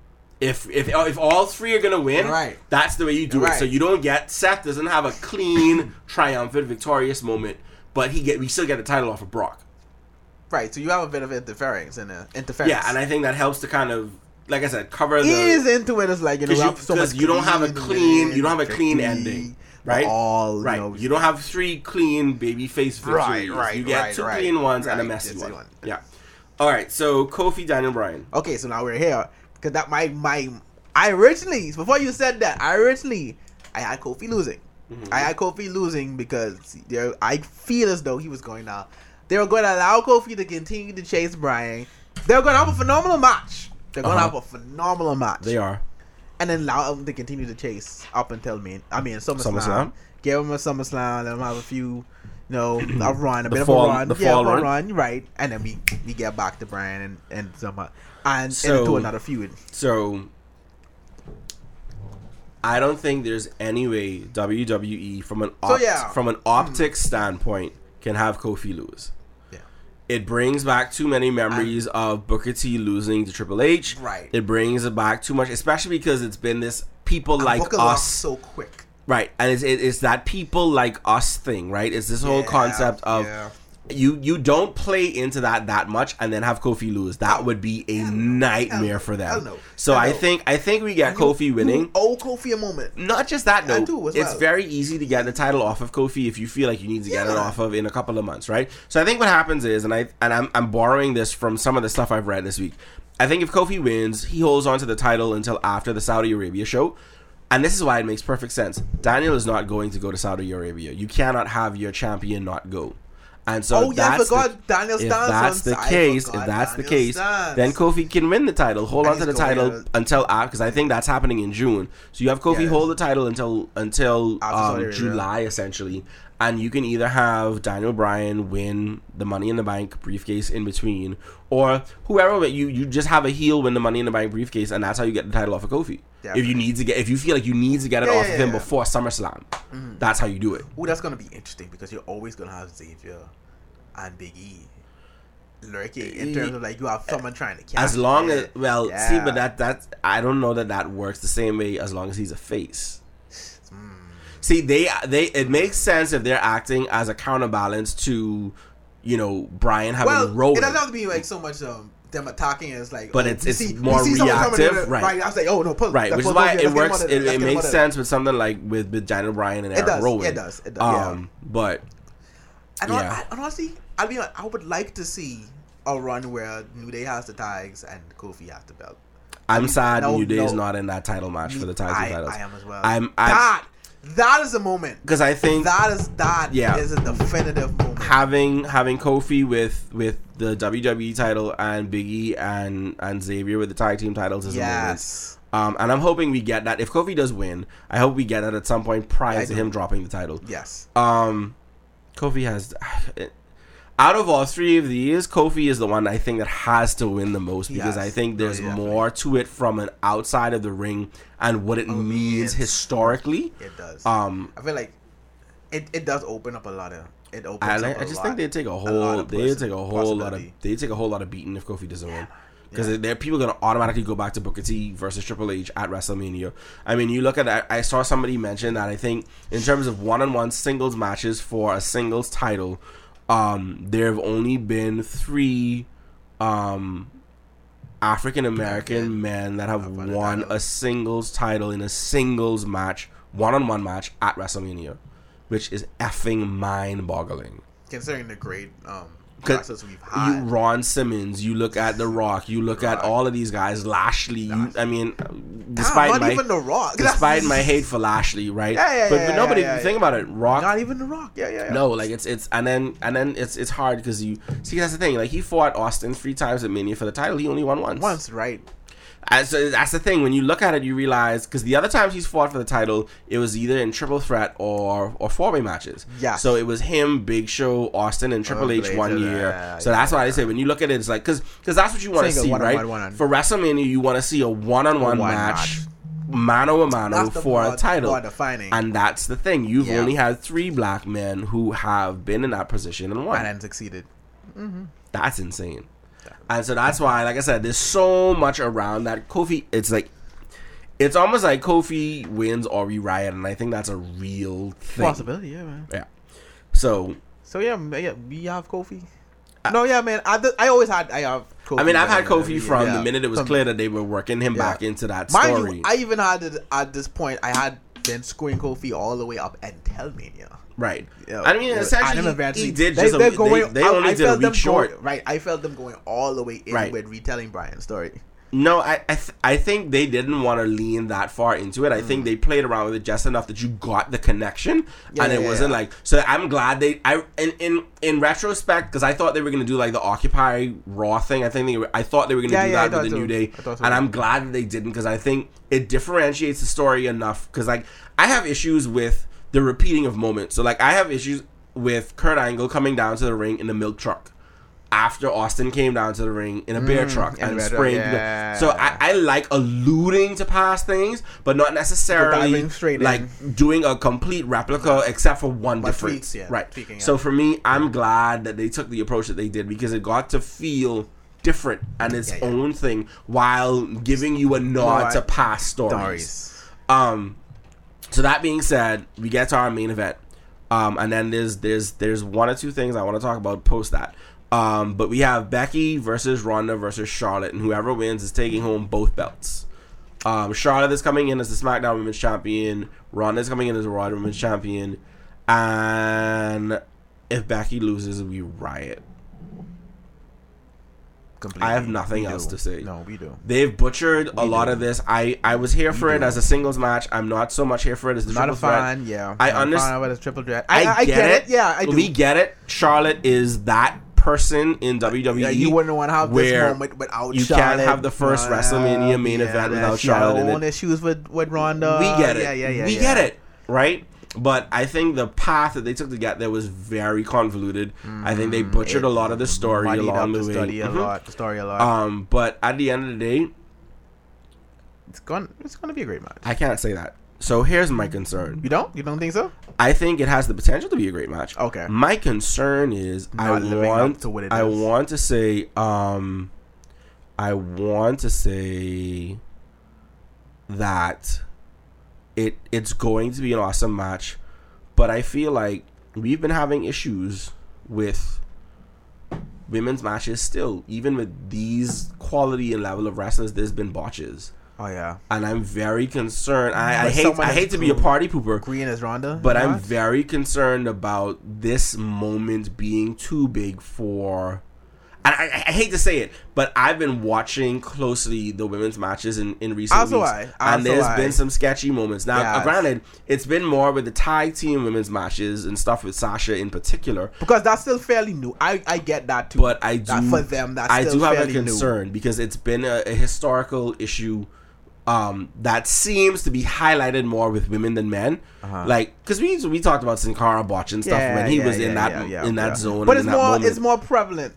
If if uh, if all three are gonna win, Right. that's the way you do You're it. So you don't get Seth doesn't have a clean, triumphant, victorious moment, but he get we still get the title off of Brock. Right, so you have a bit of interference in the interference. Yeah, and I think that helps to kind of like I said, cover the he is into it. It's like you know, you- so much you don't have a clean you don't have a clean ending, right? All right. You, know, you don't have three clean baby face victories. Right, right, You get right, two right, clean ones and a messy one. one. Yeah. All right. So Kofi Daniel Bryan. Okay, so now we're here because that my my I originally before you said that I originally I had Kofi losing. Mm-hmm. I had Kofi losing because there I feel as though he was going down. They were going to allow Kofi to continue to chase Bryan. They're going to have a phenomenal match. They're going to Uh-huh. have a phenomenal match. They are. and then allow them to continue to chase up until me. I mean SummerSlam. SummerSlam. Give them a SummerSlam. Let them have a few. You know, a run, a The bit fall- of a run, the yeah, fall a run. run, right? And then we we get back to Bryan and and some uh, and, So- and into another feud. So I don't think there's any way WWE from an So, yeah. from an optics standpoint can have Kofi lose. Yeah. It brings back too many memories of Booker T losing to Triple H. Right. It brings it back too much, especially because it's been this people like Booker us. so quick. Right, and it's it, it's that people like us thing, right? It's this whole Yeah, concept of yeah. You you don't play into that that much and then have Kofi lose. That would be a nightmare for them. So I think I think we get Kofi winning. Oh, Kofi a moment. Not just that I though. do It's well. very easy to get the title off of Kofi if you feel like you need to get it off of in a couple of months, right? So I think what happens is, and I and I'm I'm borrowing this from some of the stuff I've read this week. I think if Kofi wins, he holds on to the title until after the Saudi Arabia show. And this is why it makes perfect sense. Daniel is not going to go to Saudi Arabia. You cannot have your champion not go. And so Oh, yeah, I forgot the, Daniel if that's the case, if that's the case, Stans. then Kofi can win the title. Hold And on to the title to- until after, because I think that's happening in June. So you have Kofi hold the title until until um. July essentially, and you can either have Daniel Bryan win the Money in the Bank briefcase in between, or whoever. You you just have a heel win the Money in the Bank briefcase, and that's how you get the title off of Kofi. If you need to get, if you feel like you need to get it Yeah, off yeah, of him yeah. before SummerSlam, that's how you do it. Oh, that's gonna be interesting because you're always gonna have Xavier and Big E lurking in terms of like you have someone trying to catch. As long as well, see, but that that I don't know that that works the same way as long as he's a face. See, they they it makes sense if they're acting as a counterbalance to, you know, Bryan having well, Rowan. it doesn't have to be like so much um them attacking is like, But oh, it's- it's see- more you see someone coming in reactive, the- right. I was like, oh no, pull, Right, which is why it in, let's get works. of It, it makes sense with something like with with Daniel Bryan and It does, Rowan. it does, it does, yeah. Um, but And Yeah. I, and honestly, I mean, I would like to see a run where New Day has the tags and Kofi has the belt. I'm sad no, New Day is not in that title match for the tag team I, titles. I am as well. I'm- I'm- that that is a moment. Because I think that is that Yeah. is a definitive moment. having having Kofi with with the WWE title and Biggie and and Xavier with the tag team titles is a moment. yes. Um, and I'm hoping we get that. If Kofi does win, I hope we get that at some point prior I to do. him dropping the title. Yes. Um, Kofi has. Out of all three of these, Kofi is the one I think that has to win the most because Yes. I think there's yeah, more to it from an outside of the ring and what it means yes. historically. It does. Um, I feel like it, it does open up a lot of it opens I, up like- a I just lot- think they take a whole they take a whole lot of they take a whole lot of beating if Kofi doesn't win. Because there are people gonna automatically go back to Booker T versus Triple H at WrestleMania. I mean, you look at that. I saw somebody mention that I think in terms of one-on-one singles matches for a singles title, um, there have only been three um, African American men that have won a won title. a singles title in a singles match, one-on-one match at WrestleMania, which is effing mind-boggling. considering the great um process we've You. Ron Simmons, you look at The Rock, you look at all of these guys, Lashley. You, I mean, despite not my even the Rock. despite my hate for Lashley, right? Yeah, yeah, but yeah, but nobody yeah, yeah, think about it. Rock, Not even the Rock. Yeah, yeah, yeah. no, like it's it's and then and then it's it's hard because you see that's the thing. Like he fought Austin three times at Mania for the title. He only won once. Once, right? And that's the thing. When you look at it, you realize because the other times he's fought for the title, it was either in triple threat or or four way matches. Yeah. So it was him, Big Show, Austin, and Triple oh, H H, one year. yeah, so that's why I say when you look at it, it's like because because that's what you want to see, right? one-on. For WrestleMania, you want to see a one on one One match, mano a mano for more- a title. And that's the thing. You've Yeah. only had three black men who have been in that position and won. and succeeded. Mm-hmm. That's insane. And so that's why, like I said, there's so much around that. Kofi, it's like, it's almost like Kofi wins or we riot, and I think that's a real thing. Possibility, yeah, man. Yeah. So, So yeah, yeah, we have Kofi. Uh, no, yeah, man. I, th- I always had I have. Kofi I mean, I've had Kofi from yeah. the minute it was clear that they were working him Yeah. back into that Mind story. you, I even had it at this point. I had been screwing Kofi all the way up until Mania. Right. Yeah, I mean, yeah, essentially, and he, he did they- just. they're a, going- they, they only I did a felt week short. going- right, I felt them going all the way in Right. with retelling Bryan's story. No, I I, th- I think they didn't want to lean that far into it. I think they played around with it just enough that you got the connection, Mm. Yeah, and yeah, it yeah, wasn't yeah. like. So I'm glad they. I in in in retrospect because I thought they were gonna do like the Occupy Raw thing. I think they were, I thought they were gonna Yeah, do yeah, that with thought the New. Day, so. and I'm glad that they didn't because I think it differentiates the story enough. Because like I have issues with the repeating of moments. So like I have issues with Kurt Angle coming down to the ring in the milk truck. After Austin came down to the ring in a bear truck Mm, a and sprayed, yeah. so I, I like alluding to past things, but not necessarily in. like doing a complete replica, except for one But difference. tweaks, yeah, right. So for me, I'm glad that they took the approach that they did because it got to feel different and its Yeah, own thing while giving you a nod I- to past stories. Stories. Um, so that being said, we get to our main event, um, and then there's there's there's one or two things I want to talk about post that. Um, but we have Becky versus Ronda versus Charlotte, and whoever wins is taking home both belts. Um, Charlotte is coming in as the SmackDown Women's Champion. Ronda is coming in as the Raw Women's Champion. And if Becky loses, we riot. Completely. I have nothing We else do. to say. No, we do. They've butchered a We lot of this. I, I was here for it as a singles match. I'm not so much here for it as the Not a triple threat. Yeah, I Not a underst- fan of as triple threat. I, I, I, get, get, it. it. Yeah, I do. We get it. Charlotte is that person in WWE. Yeah, you wouldn't want to have this moment without Charlotte. you Charlotte. can't have the first WrestleMania main event without she had Charlotte in her it. own issues with with Ronda. we get it. Yeah, yeah, yeah. we yeah. get it. Right. But I think the path that they took to get there was very convoluted. I think they butchered Mm, It a lot of the story along the the way. story a Mhm. lot. The story a lot. Um, but at the end of the day, It's going. It's going to be a great match. I can't say that. So here's my concern. You don't? You don't think so? I think it has the potential to be a great match. Okay. My concern is I Not up want to what it I is. want to say um I want to say that it it's going to be an awesome match, but I feel like we've been having issues with women's matches still. Even with these quality and level of wrestlers, there's been botches. Oh yeah. And I'm very concerned. I, I hate I hate to be a party pooper, Green as Ronda. but I'm very concerned about this moment being too big for. And I, I, hate to say it, but I've been watching closely the women's matches in, in recent Also weeks, I. and there's I. been some sketchy moments. Now, Yes. granted, it's been more with the tag team women's matches and stuff with Sasha in particular. because that's still fairly new. I I get that too. But I do That for them, that's I do have a fairly new. concern because it's been a, a historical issue um, that seems to be highlighted more with women than men. Uh-huh. Like, because we we talked about Sin Cara botch and stuff when he yeah, was yeah, in that yeah, yeah, in that yeah. zone. But it's in that more it's more prevalent.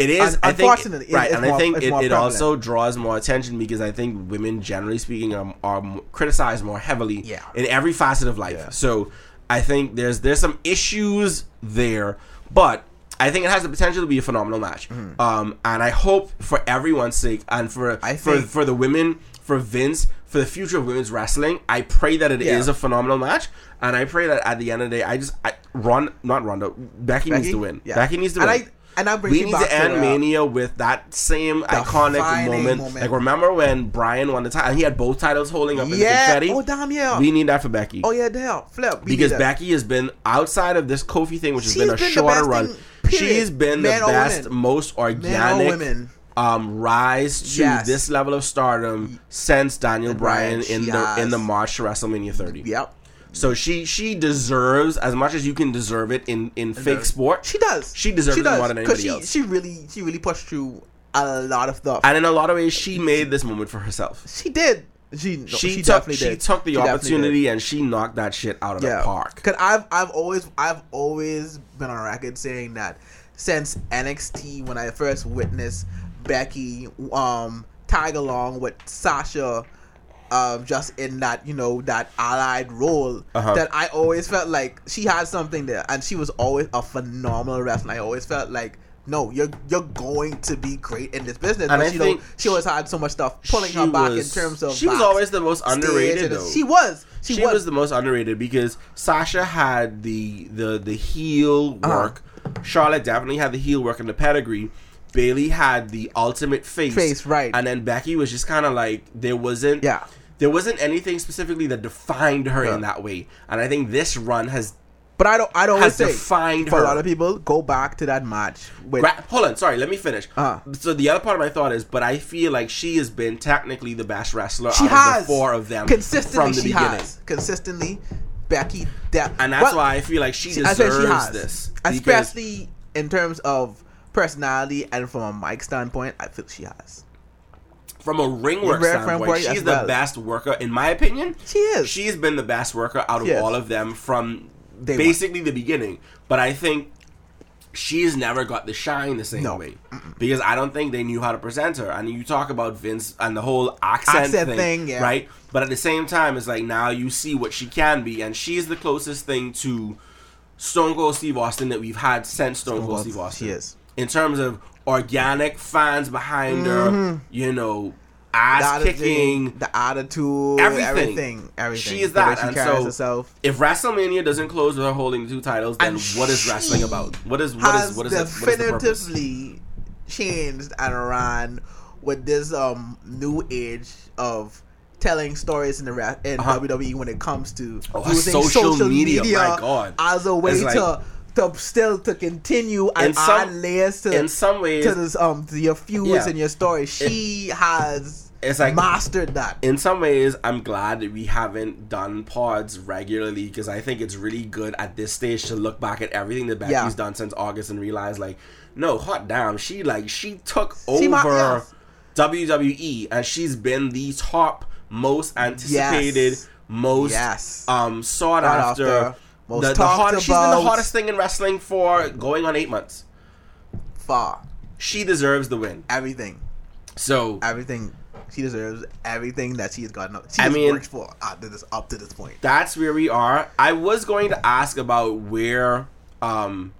It is. Un- I think, unfortunately, it- right, and I think it, it prevalent. also draws more attention because I think women, generally speaking, are, are criticized more heavily Yeah. in every facet of life. Yeah. So I think there's there's some issues there, but I think it has the potential to be a phenomenal match. Um, and I hope for everyone's sake and for Mm-hmm. I for think- for the women, for Vince, for the future of women's wrestling, I pray that it is Yeah. a phenomenal match. And I pray that at the end of the day, I just I, Ron, not Ronda, Becky, needs to win. Yeah. Becky needs to and win I and bring we need back to end Mania with that same iconic moment. moment. Like remember when Bryan won the title and he had both titles holding up in the Yeah. confetti? Oh damn yeah. We need that for Becky. oh yeah. Damn. Flip. We because. Becky has been outside of this Kofi thing, which has She's been a been the shorter run. thing. She's been Men the best, women. most organic um, rise to Yes. this level of stardom since Daniel Bryan in she the in the. March to WrestleMania 30. Yep. So she she deserves as much as you can deserve it in in fake does. sport. She does. She deserves it more than anybody she, else. She really, she really pushed through a lot of stuff. and in a lot of ways, she made this moment for herself. she did. She, no, she, she, took she took the She opportunity and she knocked that shit out of the park. Cause I've I've always I've always been on record saying that since NXT when I first witnessed Becky um tag along with Sasha um just in that you know that allied role Uh-huh. that I always felt like she had something there and she was always a phenomenal wrestler. I always felt like no, you're you're going to be great in this business. And but I she think she always had so much stuff pulling her back was- in terms of she was always the most underrated though. She was. She, she, was. the most underrated because Sasha had the the the heel Uh-huh. work. Charlotte definitely had the heel work and the pedigree. Bayley had the ultimate face. Face, right. And then Becky was just kind of like there wasn't Yeah. There wasn't anything specifically that defined her Yeah. in that way. And I think this run has But I don't. I don't has say defined for her. a lot of people. Go back to that match with hold on, sorry, let me finish. Uh-huh. So the other part of my thought is, but I feel like she has been technically the best wrestler she out has of the four of them consistently. from the she beginning. has consistently. Becky, de- And that's well, why I feel like she I said deserves this. especially in terms of personality and from a mic standpoint. I feel she has. From a ring work Ring standpoint, she's the well. best worker, in my opinion. She is. She's been the best worker out of She is. all of them from basically the beginning. But I think she's never got the shine the same No. way because I don't think they knew how to present her. And you talk about Vince and the whole accent, Accent thing, thing, yeah. right? But at the same time, it's like now you see what she can be, and she's the closest thing to Stone Cold Steve Austin that we've had since Stone, Stone Cold Cold, Steve Austin. she is. In terms of organic fans behind her, you know, ass Mm-hmm. The attitude, kicking. the attitude, Everything. everything, everything. She is that, she and so herself. if WrestleMania doesn't close with her holding two titles, then And what is wrestling about? What is what is what is it? What is the purpose? definitively changed and ran with this um new age of telling stories in the ra- in Uh-huh. WWE when it comes to Oh, her social media, my God. as a way like- to to still to continue and some- add layers to In some ways, to this um to your feuds Yeah. and your story. She has It's like- mastered that. in some ways, I'm glad that we haven't done pods regularly because I think it's really good at this stage to look back at everything that Becky's Yeah. done since August and realize, like, no, hot damn, she like she took She over. WWE and she's been the top, most anticipated, Yes. most Yes. um sought Sought after. after, most the, the she's been the hottest thing in wrestling for going on eight months. Far She deserves the win. everything, So everything. She deserves everything that she's gotten. She I has mean- worked for up to this up to this point. that's where we are. I was going to ask about where, um,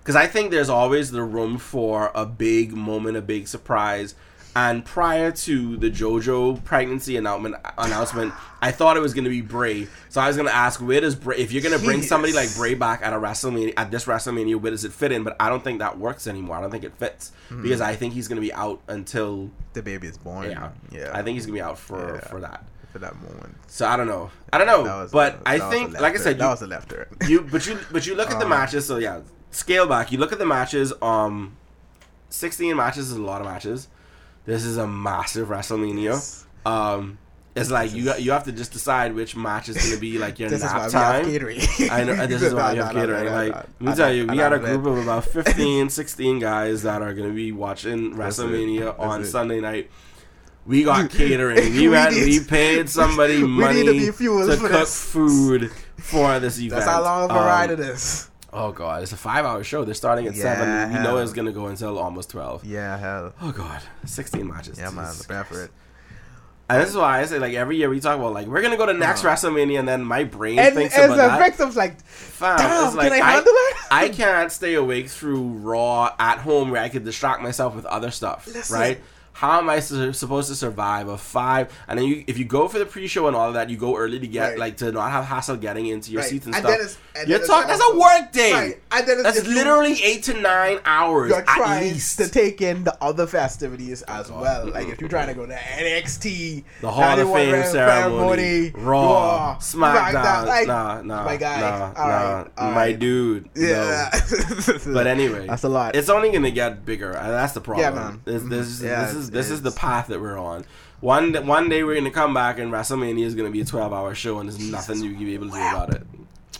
because I think there's always the room for a big moment, a big surprise. And prior to the JoJo pregnancy announcement, announcement, I thought it was going to be Bray. So I was going to ask, where does Bray? If you're going to bring somebody like Bray back at a WrestleMania, at this WrestleMania, where does it fit in? But I don't think that works anymore. I don't think it fits Hmm. because I think he's going to be out until The baby is born. yeah, yeah. I think he's going to be out for Yeah. for that. for that moment. So I don't know. I don't know. But a- I that think, like I said, that you, was a left turn. you but you but you look at the Um, matches so yeah scale back you look at the matches um 16 matches is a lot of matches this is a massive wrestlemania Yes. um it's like you you have to just decide which match is going to be like your This is why nap we have time catering. I know this is why you have catering like let me tell you we got a group of about 15 16 guys that are going to be watching WrestleMania on Sunday night we got catering. We We need- We paid somebody money to to cook this. food for this event. That's how long of a Um, ride it is. Oh god, it's a five-hour show. They're starting at seven. Yeah, We know it's gonna go until almost twelve. Yeah, hell. Oh god, sixteen matches. Yeah, man. Prepare for it. And this is why I say like every year we talk about like we're gonna go to next Uh-huh. WrestleMania, and then my brain And thinks as about that. victims, like, Fam, damn, it's like can I handle it? I can't stay awake through Raw at home where I could distract myself with other stuff, Listen. right? How am I su- supposed to survive a five? And then you, if you go for the pre-show and all of that, you go early to get Right. like to not have hassle getting into your Right. seats and, And stuff. then it's- and You're talking. That's a work day. Right. And then it's- That's literally eight to nine hours you're at trying least. to take in the other festivities as God. well. Like if you're trying to go to NXT, The Hall of 91 Fame round ceremony, Raw, SmackDown, SmackDown. like, nah, nah, my guy. nah, All nah, right, all my dude. no. Yeah. But anyway, that's a lot. It's only gonna get bigger, that's the problem. Yeah, man. This, this, Mhm. Yeah, this is this is the path that we're on. One one day we're gonna come back, and WrestleMania is gonna be a twelve hour show, and there's nothing you can be able to do about it.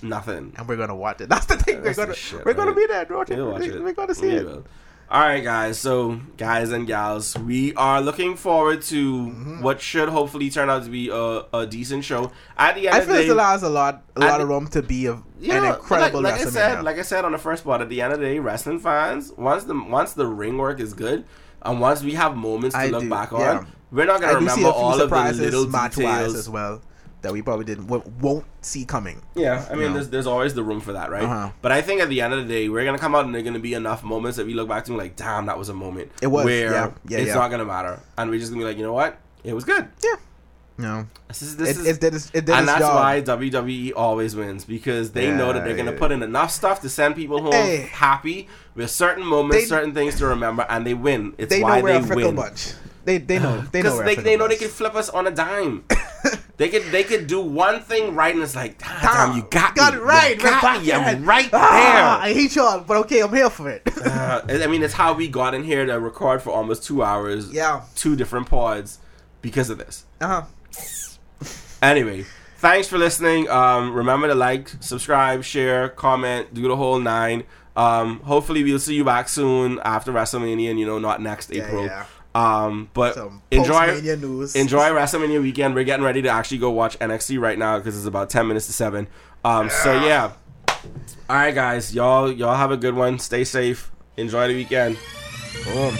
Nothing. and we're gonna watch it. That's the thing. That's we're gonna shit, we're gonna be there, watch We're, it. gonna see We it. will. All right, guys. So, guys and gals, we are looking forward to Mm-hmm. what should hopefully turn out to be a, a decent show. At the end I of feel the this allows a lot a lot thi- of room to be a, you an incredible like, like I said, like I said on the first part, at the end of the day, wrestling fans, once the once the ring work is good, and once we have moments to I look do, back yeah. on, we're not gonna I remember all of the surprises little details. as well that we probably didn't wo- won't see coming. Yeah, I mean, know. there's there's always the room for that, right? Uh-huh. But I think at the end of the day, we're gonna come out and there's gonna be enough moments that we look back to and like, damn, that was a moment. It was, where yeah, yeah, it's yeah. not gonna matter, and we're just gonna be like, you know what, it was good. Yeah, no, This is this it, is. it did its, it did and that's job. why WWE always wins because they know that they're gonna put in enough stuff to send people home Hey. happy with certain moments, They- certain things to remember, and they win. It's they why know they win. bunch. They they know they know Because we're a they, they know they can flip us on a dime. they could they could do one thing right and it's like, damn, you got, got me. it right. You got me. I'm right Ah, there. I hate y'all, but okay, I'm here for it. Uh, I mean, it's how we got in here to record for almost two hours. yeah. Two different pods because of this. Uh huh. Anyway, thanks for listening. Um, remember to like, subscribe, share, comment, do the whole nine. Um, hopefully, we'll see you back soon after WrestleMania, and you know, not next Yeah, April. yeah. Um, but Some enjoy. news. Enjoy WrestleMania weekend. We're getting ready to actually go watch NXT right now because it's about ten minutes to seven. Um, so yeah. All right, guys, y'all, y'all have a good one. Stay safe. Enjoy the weekend. Boom.